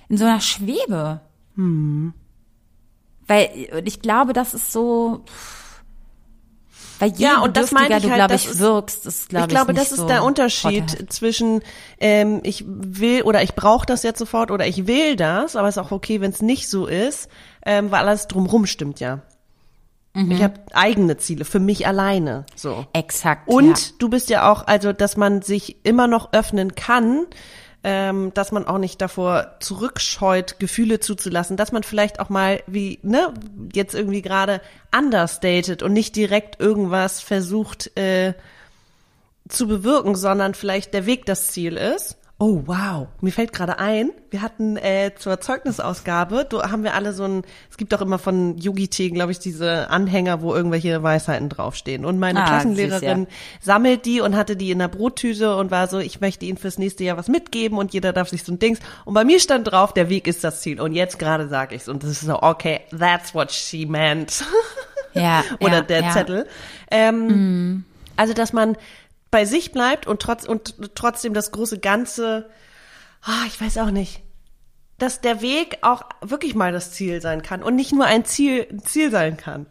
in so einer Schwebe. Hm. Weil ich glaube, das ist so, Weil je Ja, und das meine ich du, halt, glaube ich, ist- wirkst, ist, glaube ich ich, glaube, das ist so der Unterschied vorteilhaft. zwischen ähm, ich will oder ich brauche das jetzt sofort oder ich will das, aber es ist auch okay, wenn es nicht so ist, ähm, weil alles drumrum stimmt ja. Mhm. Ich habe eigene Ziele für mich alleine, so. Exakt. Und ja. du bist ja auch, also dass man sich immer noch öffnen kann, ähm, dass man auch nicht davor zurückscheut, Gefühle zuzulassen, dass man vielleicht auch mal wie, ne, jetzt irgendwie gerade anders datet und nicht direkt irgendwas versucht äh, zu bewirken, sondern vielleicht der Weg das Ziel ist. Oh wow, mir fällt gerade ein, wir hatten äh, zur Zeugnisausgabe, da haben wir alle so ein, es gibt auch immer von Yogi Tee, glaube ich, diese Anhänger, wo irgendwelche Weisheiten draufstehen. Und meine Ah, Klassenlehrerin süß, sammelt die und hatte die in der Brottüte und war so, ich möchte ihnen fürs nächste Jahr was mitgeben und jeder darf sich so ein Dings. Und bei mir stand drauf, der Weg ist das Ziel. Und jetzt gerade sage ich's und das ist so, okay, that's what she meant. ja, oder ja, der ja. Zettel. Ähm, Also, dass man bei sich bleibt und, trotz, und trotzdem das große Ganze, ah, ich weiß auch nicht, dass der Weg auch wirklich mal das Ziel sein kann und nicht nur ein Ziel, ein Ziel sein kann.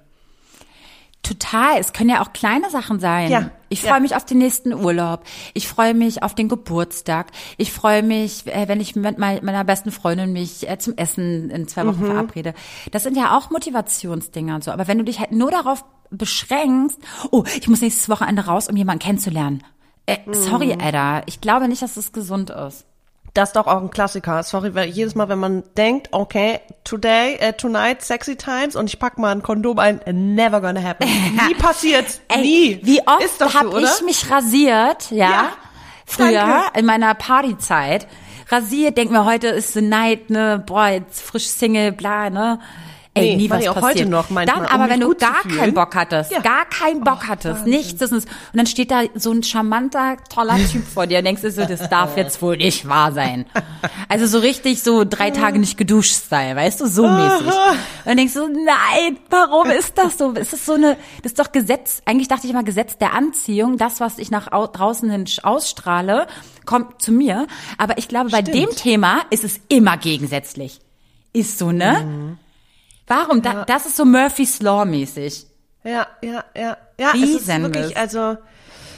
Total. Es können ja auch kleine Sachen sein. Ja, Ich ja. freue mich auf den nächsten Urlaub. Ich freue mich auf den Geburtstag. Ich freue mich, äh, wenn ich mit mei- meiner besten Freundin mich äh, zum Essen in zwei Mhm. Wochen verabrede. Das sind ja auch Motivationsdinger und so. Aber wenn du dich halt nur darauf beschränkst, oh, ich muss nächstes Wochenende raus, um jemanden kennenzulernen. Äh, sorry, Mhm. Edda. Ich glaube nicht, dass es gesund ist. Das ist doch auch ein Klassiker. Sorry, weil jedes Mal, wenn man denkt, okay, today, äh, tonight, sexy times und ich pack mal ein Kondom ein, never gonna happen. Nie passiert's. Ey, Nie. Wie oft habe so, ich mich rasiert, ja, Ja, früher danke. in meiner Partyzeit. Rasiert, denk mir, heute ist the night, ne, boah, jetzt frisch Single, bla, ne. Ey, Nee, nie was passiert. heute noch manchmal, Dann um aber, mich wenn du gar keinen Bock hattest, Ja. gar keinen Bock hattest, nichts, das ist, und dann steht da so ein charmanter, toller Typ vor dir und denkst du so, das darf jetzt wohl nicht wahr sein. Also so richtig so drei Tage nicht geduscht Style, weißt du, so mäßig. Und denkst du, nein, warum ist das so? Ist das so eine, das ist doch Gesetz, eigentlich dachte ich immer Gesetz der Anziehung, das, was ich nach au draußen hin ausstrahle, kommt zu mir. Aber ich glaube, bei dem Thema ist es immer gegensätzlich. Ist so, ne? Warum? Da, das ist so Murphy's Law mäßig. Ja, ja, ja. Ja, es ist wirklich, also,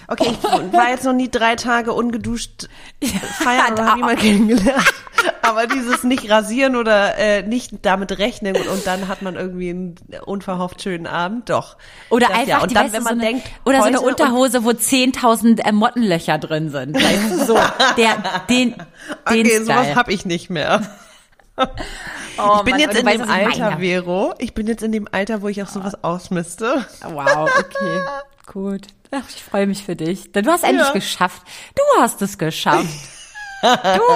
okay, ich war jetzt noch nie drei Tage ungeduscht feiern oder habe jemand kennengelernt. Aber dieses nicht rasieren oder äh, nicht damit rechnen und, und dann hat man irgendwie einen unverhofft schönen Abend, doch. Oder das, einfach, ja. Und dann, weißt wenn man so eine, denkt, oder so eine Unterhose, wo 10.000 äh, Mottenlöcher drin sind. Weißt du, so, der, den, den Okay, Style. sowas habe ich nicht mehr. Oh ich bin Mann, jetzt du in weißt, dem Alter, meine. Vero. Ich bin jetzt in dem Alter, wo ich auch sowas ausmiste. Wow, okay, gut. Ach, ich freue mich für dich. Denn du hast endlich Ja. geschafft. Du hast es geschafft. Du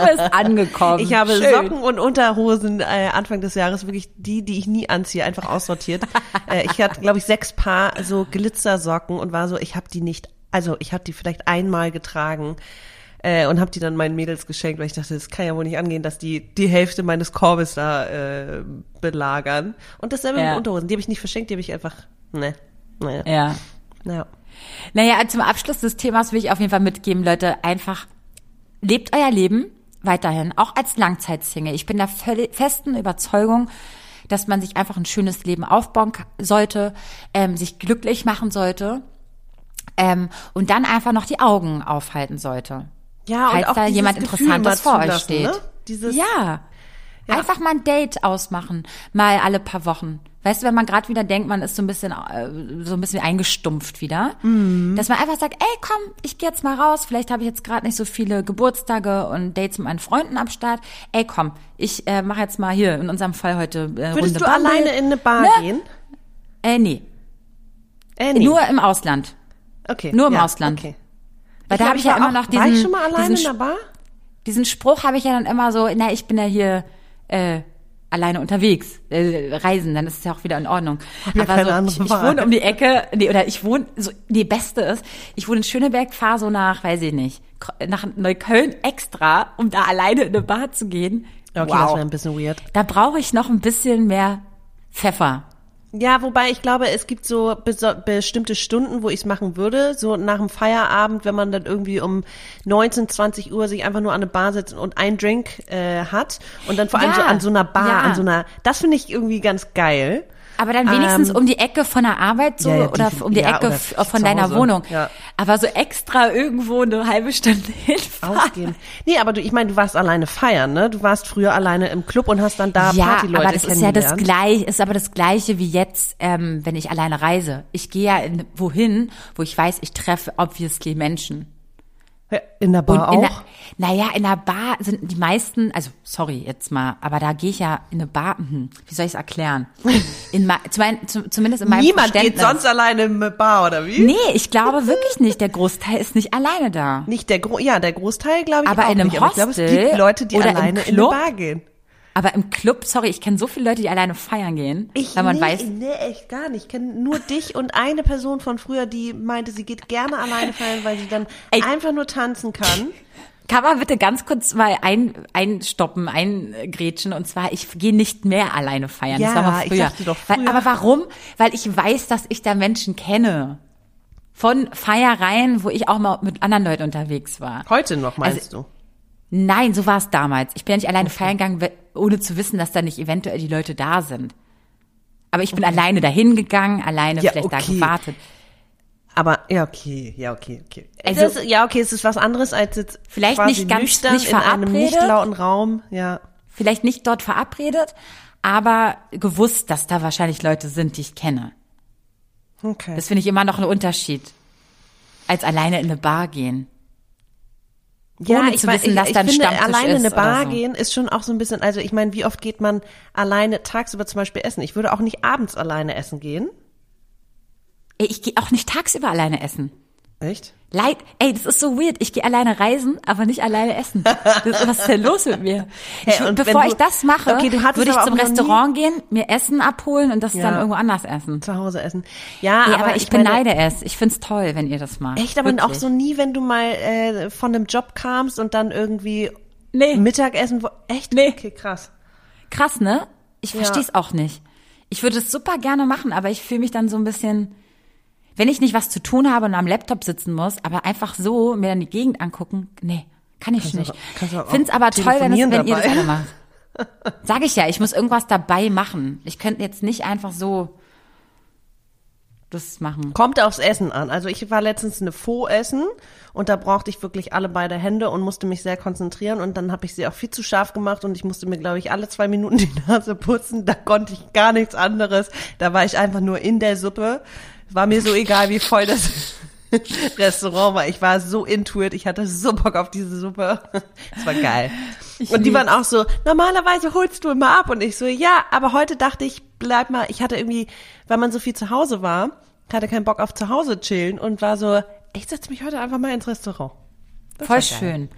bist angekommen. Ich habe Schön. Socken und Unterhosen äh, Anfang des Jahres wirklich die, die ich nie anziehe, einfach aussortiert. äh, ich hatte, glaube ich, sechs Paar so Glitzersocken und war so, ich habe die nicht, also ich habe die vielleicht einmal getragen äh, und habe die dann meinen Mädels geschenkt, weil ich dachte, das kann ja wohl nicht angehen, dass die die Hälfte meines Korbes da äh, belagern. Und dasselbe Ja. mit Unterhosen, die habe ich nicht verschenkt, die habe ich einfach, ne, naja, Ja. naja. Naja, zum Abschluss des Themas will ich auf jeden Fall mitgeben, Leute, einfach lebt euer Leben weiterhin, auch als Langzeitsingle. Ich bin der völlig festen Überzeugung, dass man sich einfach ein schönes Leben aufbauen sollte, ähm, sich glücklich machen sollte ähm, und dann einfach noch die Augen aufhalten sollte. Ja, und falls auch da jemand Gefühl Interessantes vor euch zulassen, steht. Ne? Dieses, Ja. Einfach mal ein Date ausmachen, mal alle paar Wochen. Weißt du, wenn man gerade wieder denkt, man ist so ein bisschen äh, so ein bisschen eingestumpft wieder, Mhm. dass man einfach sagt, ey, komm, ich gehe jetzt mal raus. Vielleicht habe ich jetzt gerade nicht so viele Geburtstage und Dates mit meinen Freunden am Start. Ey, komm, ich äh, mache jetzt mal hier in unserem Fall heute äh, Würdest Runde du Bumble. alleine in eine Bar Ne? gehen? Äh, nee, Äh, nee. nur im Ausland. okay. nur im ja, Ausland. Okay. Weil da glaub, habe ich ja immer auch- noch diesen War ich schon mal alleine diesen, in der Bar? diesen Spruch habe ich ja dann immer so, na, ich bin ja hier äh, alleine unterwegs, äh, reisen, dann ist es ja auch wieder in Ordnung. ja Aber so, ich, ich wohne um die Ecke, nee, oder ich wohne, so, nee, Beste ist, ich wohne in Schöneberg, fahre so nach, weiß ich nicht, nach Neukölln extra, um da alleine in eine Bar zu gehen. Okay, das wow. wäre ein bisschen weird. Da brauche ich noch ein bisschen mehr Pfeffer. Ja, wobei ich glaube, es gibt so bestimmte Stunden, wo ich es machen würde. So nach dem Feierabend, wenn man dann irgendwie um 19, 20 Uhr sich einfach nur an eine Bar setzt und einen Drink äh, hat. Und dann vor allem Ja, so an so einer Bar, ja. an so einer, das finde ich irgendwie ganz geil. Aber dann wenigstens Ähm, um die Ecke von der Arbeit so Ja, ja, oder um die ja, Ecke von deiner Wohnung. Aber so extra irgendwo eine halbe Stunde hinfahren. Ausgehen. Nee, aber du, ich meine, du warst alleine feiern, ne? Du warst früher alleine im Club und hast dann da Ja, Partyleute aber das ist ja das gleiche, ist aber das gleiche wie jetzt, ähm, wenn ich alleine reise. Ich gehe ja in, wohin, wo ich weiß, ich treffe obviously Menschen. In der Bar in auch? der, naja, in der Bar sind die meisten, also sorry jetzt mal, aber da gehe ich ja in eine Bar, hm, wie soll ich es erklären? In, mein, zu, zumindest in meinem Niemand geht sonst alleine in eine Bar, oder wie? Nee, ich glaube wirklich nicht. Der Großteil ist nicht alleine da. Nicht der Gro ja, der Großteil glaube ich Aber auch in einem nicht. Aber ich glaube, es Hostel gibt Leute, die alleine in eine? Bar gehen. Aber im Club, sorry, ich kenne so viele Leute, die alleine feiern gehen, Ich weil man nee, weiß, nee, echt gar nicht. Ich kenne nur dich und eine Person von früher, die meinte, sie geht gerne alleine feiern, weil sie dann Ey. einfach nur tanzen kann. kann man bitte ganz kurz mal ein, einstoppen, eingrätschen und zwar, ich gehe nicht mehr alleine feiern. das Ja, war mal ich früher. dachte doch Weil, früher. aber warum? Weil ich weiß, dass ich da Menschen kenne. Von Feiereien, wo ich auch mal mit anderen Leuten unterwegs war. Heute noch, meinst Also- du? Nein, so war es damals. Ich bin ja nicht alleine feiern gegangen, ohne zu wissen, dass da nicht eventuell die Leute da sind. Aber ich bin alleine dahin gegangen, alleine Ja, vielleicht da okay. gewartet. Aber ja, okay, ja, okay, okay. Also- das, ja, okay, es ist was anderes als jetzt Vielleicht nicht ganz- nüchtern nicht in einem nicht verabredet. lauten Raum. Ja. Vielleicht nicht dort verabredet, aber gewusst, dass da wahrscheinlich Leute sind, die ich kenne. Okay. Das finde ich immer noch ein Unterschied. Als alleine in eine Bar gehen. Ohne zu weiß- wissen, dass ich, ich finde, alleine in eine Bar so. gehen ist schon auch so ein bisschen, also ich meine, wie oft geht man alleine tagsüber zum Beispiel essen? Ich würde auch nicht abends alleine essen gehen. Ich gehe auch nicht tagsüber alleine essen. Echt? Leid, ey, das ist so weird. Ich gehe alleine reisen, aber nicht alleine essen. Das, was ist denn los mit mir? Ich, Hey, und bevor wenn ich du- das mache, Okay, du würde ich zum Restaurant gehen, mir Essen abholen und das Ja. dann irgendwo anders essen. Zu Hause essen. Ja, Nee, aber, aber, ich, meine, beneide es. Ich find's toll, wenn ihr das macht. Echt, aber Wirklich. auch so nie, wenn du mal äh, von einem Job kamst und dann irgendwie Nee. Mittagessen. wo- Echt? Nee. Okay, krass. Krass, ne? Ich Ja. verstehe es auch nicht. Ich würde es super gerne machen, aber ich fühle mich dann so ein bisschen, wenn ich nicht was zu tun habe und am Laptop sitzen muss, aber einfach so mir dann die Gegend angucken, nee, kann ich nicht. aber- kannst du auch Find's aber toll, wenn, es, wenn ihr das alle macht. Sag ich ja, ich muss irgendwas dabei machen. Ich könnte jetzt nicht einfach so das machen. Kommt aufs Essen an. Also ich war letztens eine Faux essen und da brauchte ich wirklich alle beide Hände und musste mich sehr konzentrieren und dann habe ich sie auch viel zu scharf gemacht und ich musste mir, glaube ich, alle zwei Minuten die Nase putzen. Da konnte ich gar nichts anderes. Da war ich einfach nur in der Suppe. War mir so egal, wie voll das Restaurant war. Ich war so into it. Ich hatte so Bock auf diese Suppe. Es war geil. und die waren auch so, normalerweise holst du immer ab. Und ich so, ja, aber heute dachte ich, bleib mal. Ich hatte irgendwie, weil man so viel zu Hause war, hatte keinen Bock auf zu Hause chillen und war so, ich setze mich heute einfach mal ins Restaurant. Das Voll schön.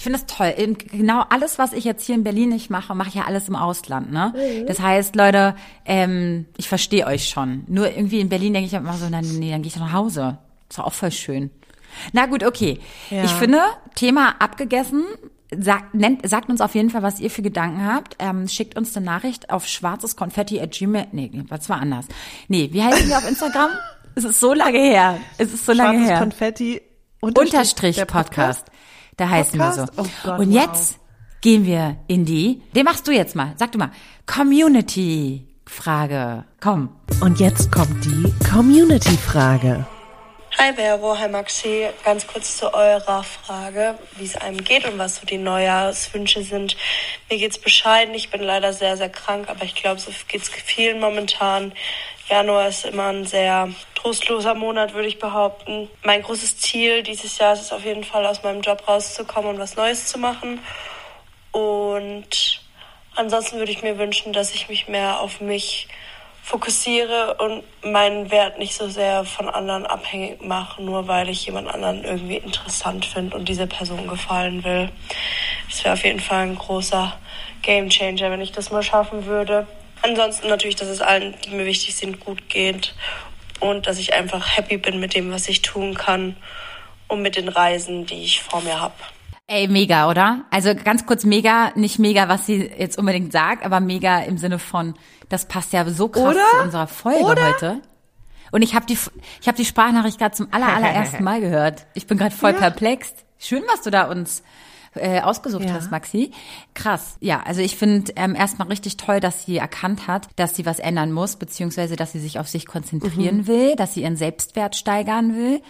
Ich finde das toll. Eben Genau alles, was ich jetzt hier in Berlin nicht mache, mache ich ja alles im Ausland. Ne? Mhm. Das heißt, Leute, ähm, ich verstehe euch schon. Nur irgendwie in Berlin denke ich immer so, na, nee, dann gehe ich nach Hause. Ist doch auch voll schön. Na gut, okay. Ja. Ich finde, Thema abgegessen. Sagt, nennt, sagt uns auf jeden Fall, was ihr für Gedanken habt. Ähm, schickt uns eine Nachricht auf schwarzeskonfetti at gmail. Nee, das war anders. Nee, wie heißen wir auf Instagram? es ist so lange her. Es ist so lange Schwarzes her. Konfetti. Unterstrich der Podcast. Da heißen wir so. Podcast? Oh Gott, Und wow. jetzt gehen wir in die, den machst du jetzt mal, sag du mal, Community-Frage. Komm. Und jetzt kommt die Community-Frage. Hi Vero, hi Maxi. Ganz kurz zu eurer Frage, wie es einem geht und was so die Neujahrswünsche sind. Mir geht's bescheiden. Ich bin leider sehr, sehr krank, aber ich glaube, so geht's vielen momentan. Januar ist immer ein sehr trostloser Monat, würde ich behaupten. Mein großes Ziel dieses Jahr ist es auf jeden Fall, aus meinem Job rauszukommen und was Neues zu machen. Und ansonsten würde ich mir wünschen, dass ich mich mehr auf mich fokussiere und meinen Wert nicht so sehr von anderen abhängig mache, nur weil ich jemand anderen irgendwie interessant finde und dieser Person gefallen will. Das wäre auf jeden Fall ein großer Gamechanger, wenn ich das mal schaffen würde. Ansonsten natürlich, dass es allen, die mir wichtig sind, gut geht und dass ich einfach happy bin mit dem, was ich tun kann und mit den Reisen, die ich vor mir habe. Ey, mega, oder? Also ganz kurz mega, nicht mega, was sie jetzt unbedingt sagt, aber mega im Sinne von, das passt ja so krass Oder? zu unserer Folge Oder? heute. Und ich habe die, ich habe die Sprachnachricht gerade zum aller, allerersten Mal gehört. Ich bin gerade voll Ja. perplex. Schön, was du da uns äh, ausgesucht Ja. hast, Maxi. Krass. Ja, also ich finde ähm, erstmal richtig toll, dass sie erkannt hat, dass sie was ändern muss, beziehungsweise dass sie sich auf sich konzentrieren Mhm. will, dass sie ihren Selbstwert steigern will.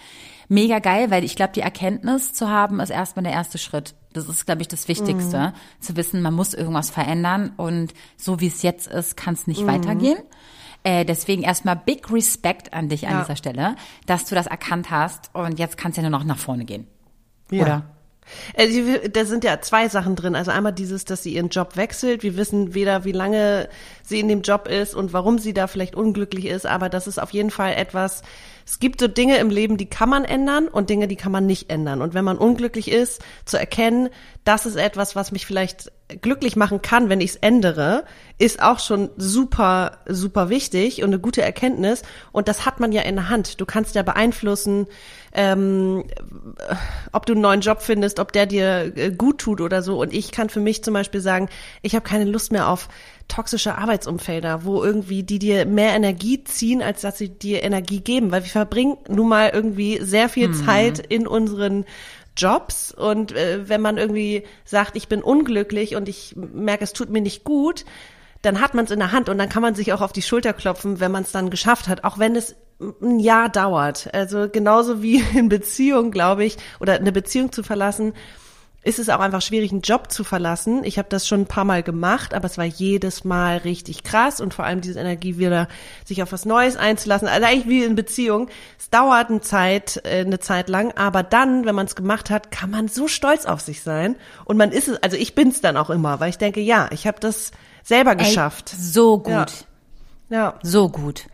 Mega geil, weil ich glaube, die Erkenntnis zu haben, ist erstmal der erste Schritt. Das ist, glaube ich, das Wichtigste, Mhm. zu wissen, man muss irgendwas verändern und so wie es jetzt ist, kann es Mhm. nicht weitergehen. Äh, deswegen erstmal big Respect an dich an Ja. dieser Stelle, dass du das erkannt hast und jetzt kannst du ja nur noch nach vorne gehen. Ja. Oder? Sie- Da sind ja zwei Sachen drin. Also einmal dieses, dass sie ihren Job wechselt. Wir wissen weder, wie lange sie in dem Job ist und warum sie da vielleicht unglücklich ist, aber das ist auf jeden Fall etwas, es gibt so Dinge im Leben, die kann man ändern und Dinge, die kann man nicht ändern. Und wenn man unglücklich ist, zu erkennen, das ist etwas, was mich vielleicht glücklich machen kann, wenn ich es ändere, ist auch schon super, super wichtig und eine gute Erkenntnis. Und das hat man ja in der Hand. Du kannst ja beeinflussen, ähm, ob du einen neuen Job findest, ob der dir äh, gut tut oder so. Und ich kann für mich zum Beispiel sagen, ich habe keine Lust mehr auf toxische Arbeitsumfelder, wo irgendwie die dir mehr Energie ziehen, als dass sie dir Energie geben. Weil wir verbringen nun mal irgendwie sehr viel Zeit in unseren Jobs und äh, wenn man irgendwie sagt, ich bin unglücklich und ich merke, es tut mir nicht gut, dann hat man es in der Hand und dann kann man sich auch auf die Schulter klopfen, wenn man es dann geschafft hat, auch wenn es ein Jahr dauert. Also genauso wie in Beziehung, glaube ich, oder eine Beziehung zu verlassen, ist es auch einfach schwierig, einen Job zu verlassen. Ich habe das schon ein paar Mal gemacht, aber es war jedes Mal richtig krass und vor allem diese Energie wieder, sich auf was Neues einzulassen. Also eigentlich wie in Beziehung. Es dauert eine Zeit, äh, eine Zeit lang, aber dann, wenn man es gemacht hat, kann man so stolz auf sich sein. Und man ist es, also ich bin es dann auch immer, weil ich denke, ja, ich habe das selber geschafft. Ey, so gut. Ja. Ja. So gut.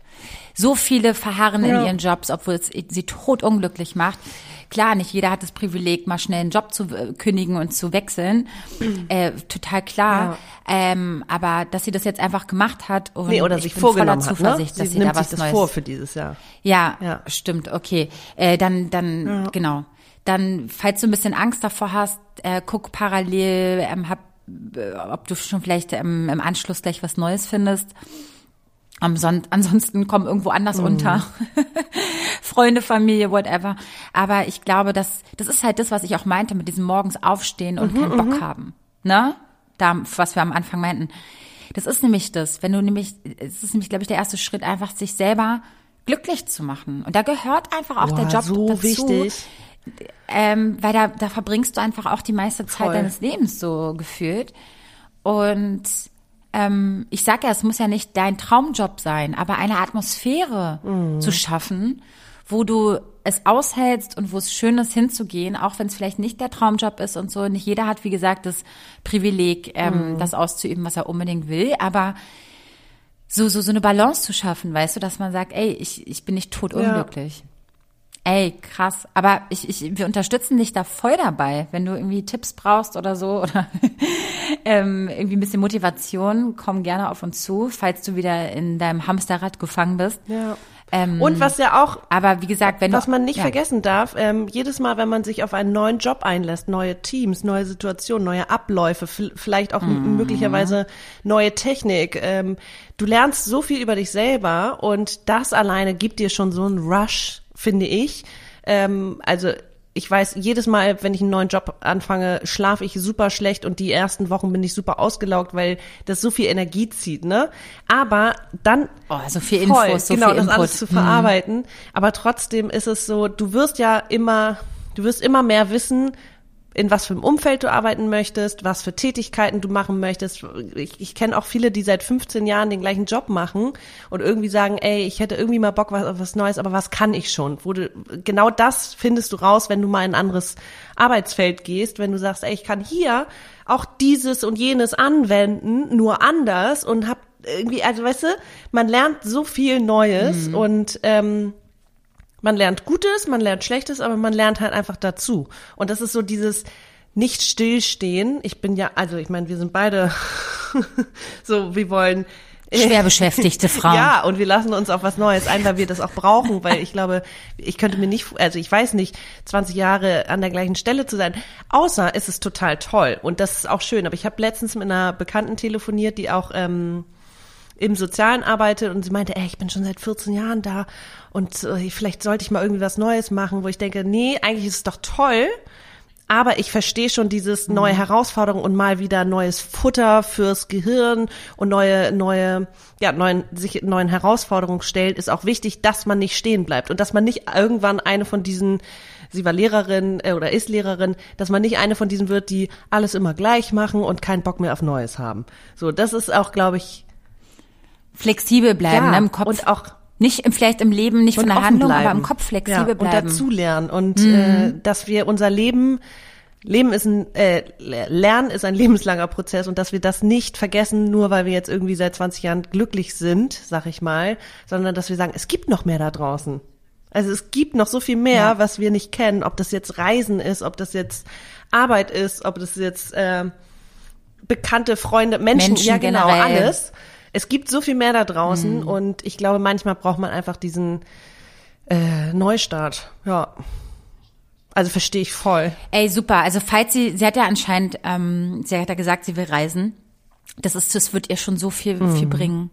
So viele verharren Ja. in ihren Jobs, obwohl es sie totunglücklich macht. Klar, nicht jeder hat das Privileg, mal schnell einen Job zu äh, kündigen und zu wechseln. Äh, total klar. Ähm, aber dass sie das jetzt einfach gemacht hat und Nee, oder ich sich bin voller vorgenommen hat, ne? Zuversicht, Sie dass sie nimmt da was sich das Neues vor für dieses Jahr. Ja, Ja. stimmt, okay. Äh, dann, dann, genau. Dann, falls du ein bisschen Angst davor hast, äh, guck parallel, ähm, hab, äh, ob du schon vielleicht ähm, im Anschluss gleich was Neues findest. Ansonsten komm irgendwo anders unter. Freunde, Familie, whatever. Aber ich glaube, dass das ist halt das, was ich auch meinte mit diesem morgens aufstehen und keinen Bock haben. Ne? Da, was wir am Anfang meinten. Das ist nämlich das, wenn du nämlich, es ist nämlich, glaube ich, der erste Schritt, einfach sich selber glücklich zu machen. Und da gehört einfach auch der Boah, Job so dazu. wichtig. Ähm, weil da, da verbringst du einfach auch die meiste Zeit Voll. deines Lebens so gefühlt. Und ähm, ich sag ja, es muss ja nicht dein Traumjob sein, aber eine Atmosphäre Mhm. zu schaffen, wo du es aushältst und wo es schön ist hinzugehen, auch wenn es vielleicht nicht der Traumjob ist und so. Nicht jeder hat, wie gesagt, das Privileg, ähm, Mhm. das auszuüben, was er unbedingt will, aber so, so, so eine Balance zu schaffen, weißt du, dass man sagt, ey, ich, ich bin nicht tot unglücklich. Ey, krass. Aber ich, ich, wir unterstützen dich da voll dabei. Wenn du irgendwie Tipps brauchst oder so oder ähm, irgendwie ein bisschen Motivation, komm gerne auf uns zu, falls du wieder in deinem Hamsterrad gefangen bist. Ja. Ähm, Und was ja auch aber wie gesagt, wenn Was du, man nicht ja. vergessen darf, ähm, jedes Mal, wenn man sich auf einen neuen Job einlässt, neue Teams, neue Situationen, neue Abläufe, vielleicht auch m- möglicherweise neue Technik, ähm, du lernst so viel über dich selber und das alleine gibt dir schon so einen Rush, finde ich. Ähm, also ich weiß, jedes Mal, wenn ich einen neuen Job anfange, schlafe ich super schlecht und die ersten Wochen bin ich super ausgelaugt, weil das so viel Energie zieht, ne? Aber dann Oh, so viel Voll, Infos, so genau, viel das Input. alles zu verarbeiten. Aber trotzdem ist es so, du wirst ja immer, du wirst immer mehr wissen, in was für einem Umfeld du arbeiten möchtest, was für Tätigkeiten du machen möchtest. Ich, ich kenne auch viele, die seit 15 Jahren den gleichen Job machen und irgendwie sagen, ey, ich hätte irgendwie mal Bock was, auf was Neues, aber was kann ich schon? Wo du, genau das findest du raus, wenn du mal in ein anderes Arbeitsfeld gehst, wenn du sagst, ey, ich kann hier auch dieses und jenes anwenden, nur anders und hab irgendwie, also weißt du, man lernt so viel Neues und ähm, man lernt Gutes, man lernt Schlechtes, aber man lernt halt einfach dazu. Und das ist so dieses nicht stillstehen. Ich bin ja, also ich meine, wir sind beide so, wir wollen Schwer beschäftigte Frauen. ja, und wir lassen uns auf was Neues ein, weil wir das auch brauchen, weil ich glaube, ich könnte mir nicht, also ich weiß nicht, 20 Jahre an der gleichen Stelle zu sein. Außer es ist total toll und das ist auch schön. Aber ich habe letztens mit einer Bekannten telefoniert, die auch ähm, im Sozialen arbeitet und sie meinte, ey, ich bin schon seit 14 Jahren da und äh, vielleicht sollte ich mal irgendwie was Neues machen, wo ich denke, nee, eigentlich ist es doch toll, Aber ich verstehe schon dieses neue Mhm. Herausforderung und mal wieder neues Futter fürs Gehirn und neue, neue, ja, neuen, sich neuen Herausforderungen stellt, ist auch wichtig, dass man nicht stehen bleibt und dass man nicht irgendwann eine von diesen, sie war Lehrerin äh, oder ist Lehrerin, dass man nicht eine von diesen wird, die alles immer gleich machen und keinen Bock mehr auf Neues haben. So, das ist auch, glaube ich, Flexibel bleiben, Ja, ne, im Kopf. und auch- nicht im, vielleicht im Leben, nicht von der Handlung, bleiben. aber im Kopf flexibel ja, bleiben. Mhm. Und dazulernen und äh, dass wir unser Leben Leben ist ein äh, Lernen ist ein lebenslanger Prozess und dass wir das nicht vergessen, nur weil wir jetzt irgendwie seit 20 Jahren glücklich sind, sag ich mal, sondern dass wir sagen, es gibt noch mehr da draußen. Also es gibt noch so viel mehr, Ja. was wir nicht kennen, ob das jetzt Reisen ist, ob das jetzt Arbeit ist, ob das jetzt äh, bekannte Freunde, Menschen, Menschen ja genau, generell. alles. Es gibt so viel mehr da draußen Mhm. und ich glaube, manchmal braucht man einfach diesen äh, Neustart. Ja. Also verstehe ich voll. Ey, super. Also falls sie, sie hat ja anscheinend, ähm, sie hat ja gesagt, sie will reisen. Das ist, das wird ihr schon so viel, viel bringen.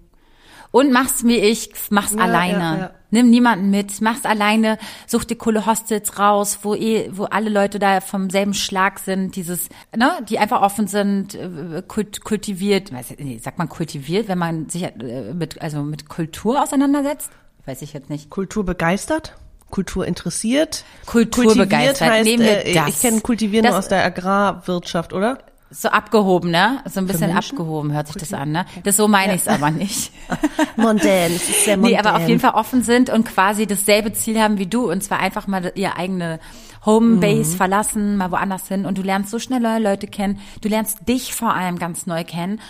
Und mach's wie ich, mach's. Ja, alleine. ja, ja. Nimm niemanden mit, mach's alleine, such dir coole Hostels raus, wo eh, wo alle Leute da vom selben Schlag sind, dieses, ne, die einfach offen sind, äh, kult, kultiviert, weiß ich, nee, sagt man kultiviert, wenn man sich äh, mit, also mit Kultur auseinandersetzt? Weiß ich jetzt nicht. Kultur begeistert, Kultur interessiert. Kultur Kultiviert begeistert. Heißt, Nehmen wir äh, das. Ich kenne Kultivieren nur Das- aus der Agrarwirtschaft, oder? So abgehoben, ne? So ein bisschen abgehoben hört sich das an, ne? Das so meine ich's aber nicht. Mondän, es ist sehr Nee, mondän. aber auf jeden Fall offen sind und quasi dasselbe Ziel haben wie du und zwar einfach mal ihre eigene Homebase Mhm. verlassen, mal woanders hin und du lernst so schnell neue Leute kennen. Du lernst dich vor allem ganz neu kennen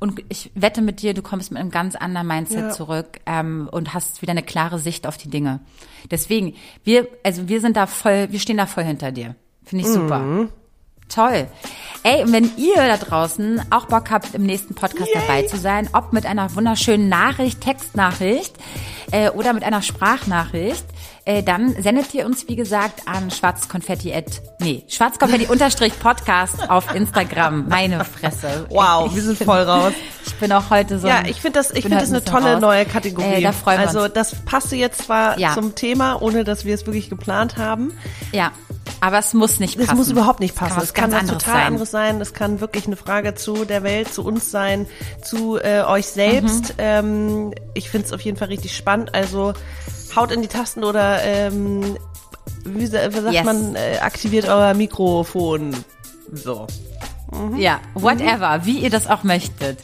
und ich wette mit dir, du kommst mit einem ganz anderen Mindset Ja. zurück ähm, und hast wieder eine klare Sicht auf die Dinge. Deswegen, wir, also wir sind da voll, wir stehen da voll hinter dir. Finde ich super. Mhm. Toll. Ey, und wenn ihr da draußen auch Bock habt, im nächsten Podcast dabei zu sein, ob mit einer wunderschönen Nachricht, Textnachricht äh, oder mit einer Sprachnachricht, äh, dann sendet ihr uns, wie gesagt, an schwarzkonfetti at, nee, schwarzkonfetti unterstrich Podcast auf Instagram. Meine Fresse. Wow, Ich wir sind bin- voll raus. Ich bin auch heute so. Ja, ich finde das, ich finde das ein eine tolle raus. neue Kategorie. Äh, da freuen wir also uns. das passte jetzt zwar Ja. zum Thema, ohne dass wir es wirklich geplant haben. Ja, aber es muss nicht Es passen. muss überhaupt nicht Kann passen. was Es kann ganz was anderes total sein. anderes sein. Es kann wirklich eine Frage zu der Welt, zu uns sein, zu äh, euch selbst. Mhm. Ähm, ich finde es auf jeden Fall richtig spannend. Also haut in die Tasten oder ähm, wie, wie sagt Yes. man, äh, aktiviert euer Mikrofon. So. Ja, whatever, wie ihr das auch möchtet.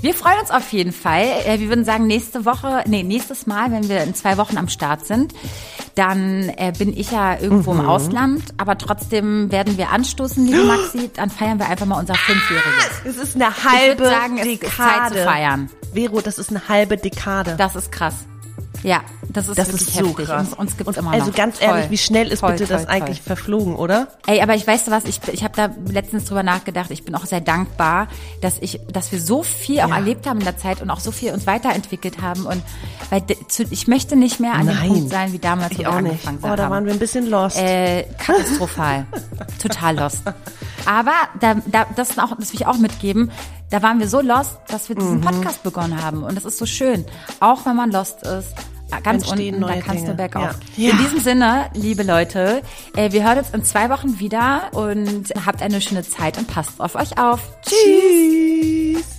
Wir freuen uns auf jeden Fall. Äh, Wir würden sagen, nächste Woche, nee, nächstes Mal, wenn wir in zwei Wochen am Start sind, dann äh, bin ich ja irgendwo Mhm. im Ausland, aber trotzdem werden wir anstoßen, liebe Maxi, dann feiern wir einfach mal unser Fünfjähriges. Es ist eine halbe sagen, es ist Dekade. Zeit zu feiern. Vero, das ist eine halbe Dekade. Das ist krass. Ja, das ist das wirklich ist so heftig. krass. Uns, uns gibt's Und also noch. ganz Toll. ehrlich, wie schnell ist Toll, bitte das toll, eigentlich toll. verflogen, oder? Ey, aber ich weiß du was, ich, ich habe da letztens drüber nachgedacht, ich bin auch sehr dankbar, dass ich, dass wir so viel auch Ja. erlebt haben in der Zeit und auch so viel uns weiterentwickelt haben und weil ich möchte nicht mehr an dem Nein. Punkt sein wie damals, wo Ich wir auch nicht. angefangen Oh, da haben. waren wir ein bisschen lost. äh, katastrophal. Total lost. Aber da, da, das, auch, das will ich auch mitgeben. Da waren wir so lost, dass wir Mhm. diesen Podcast begonnen haben. Und das ist so schön. Auch wenn man lost ist. Ganz Entstehen unten, da kannst Dinge. du bergauf. Ja. In diesem Sinne, liebe Leute, äh, wir hören uns in zwei Wochen wieder und habt eine schöne Zeit und passt auf euch auf. Tschüss. Tschüss.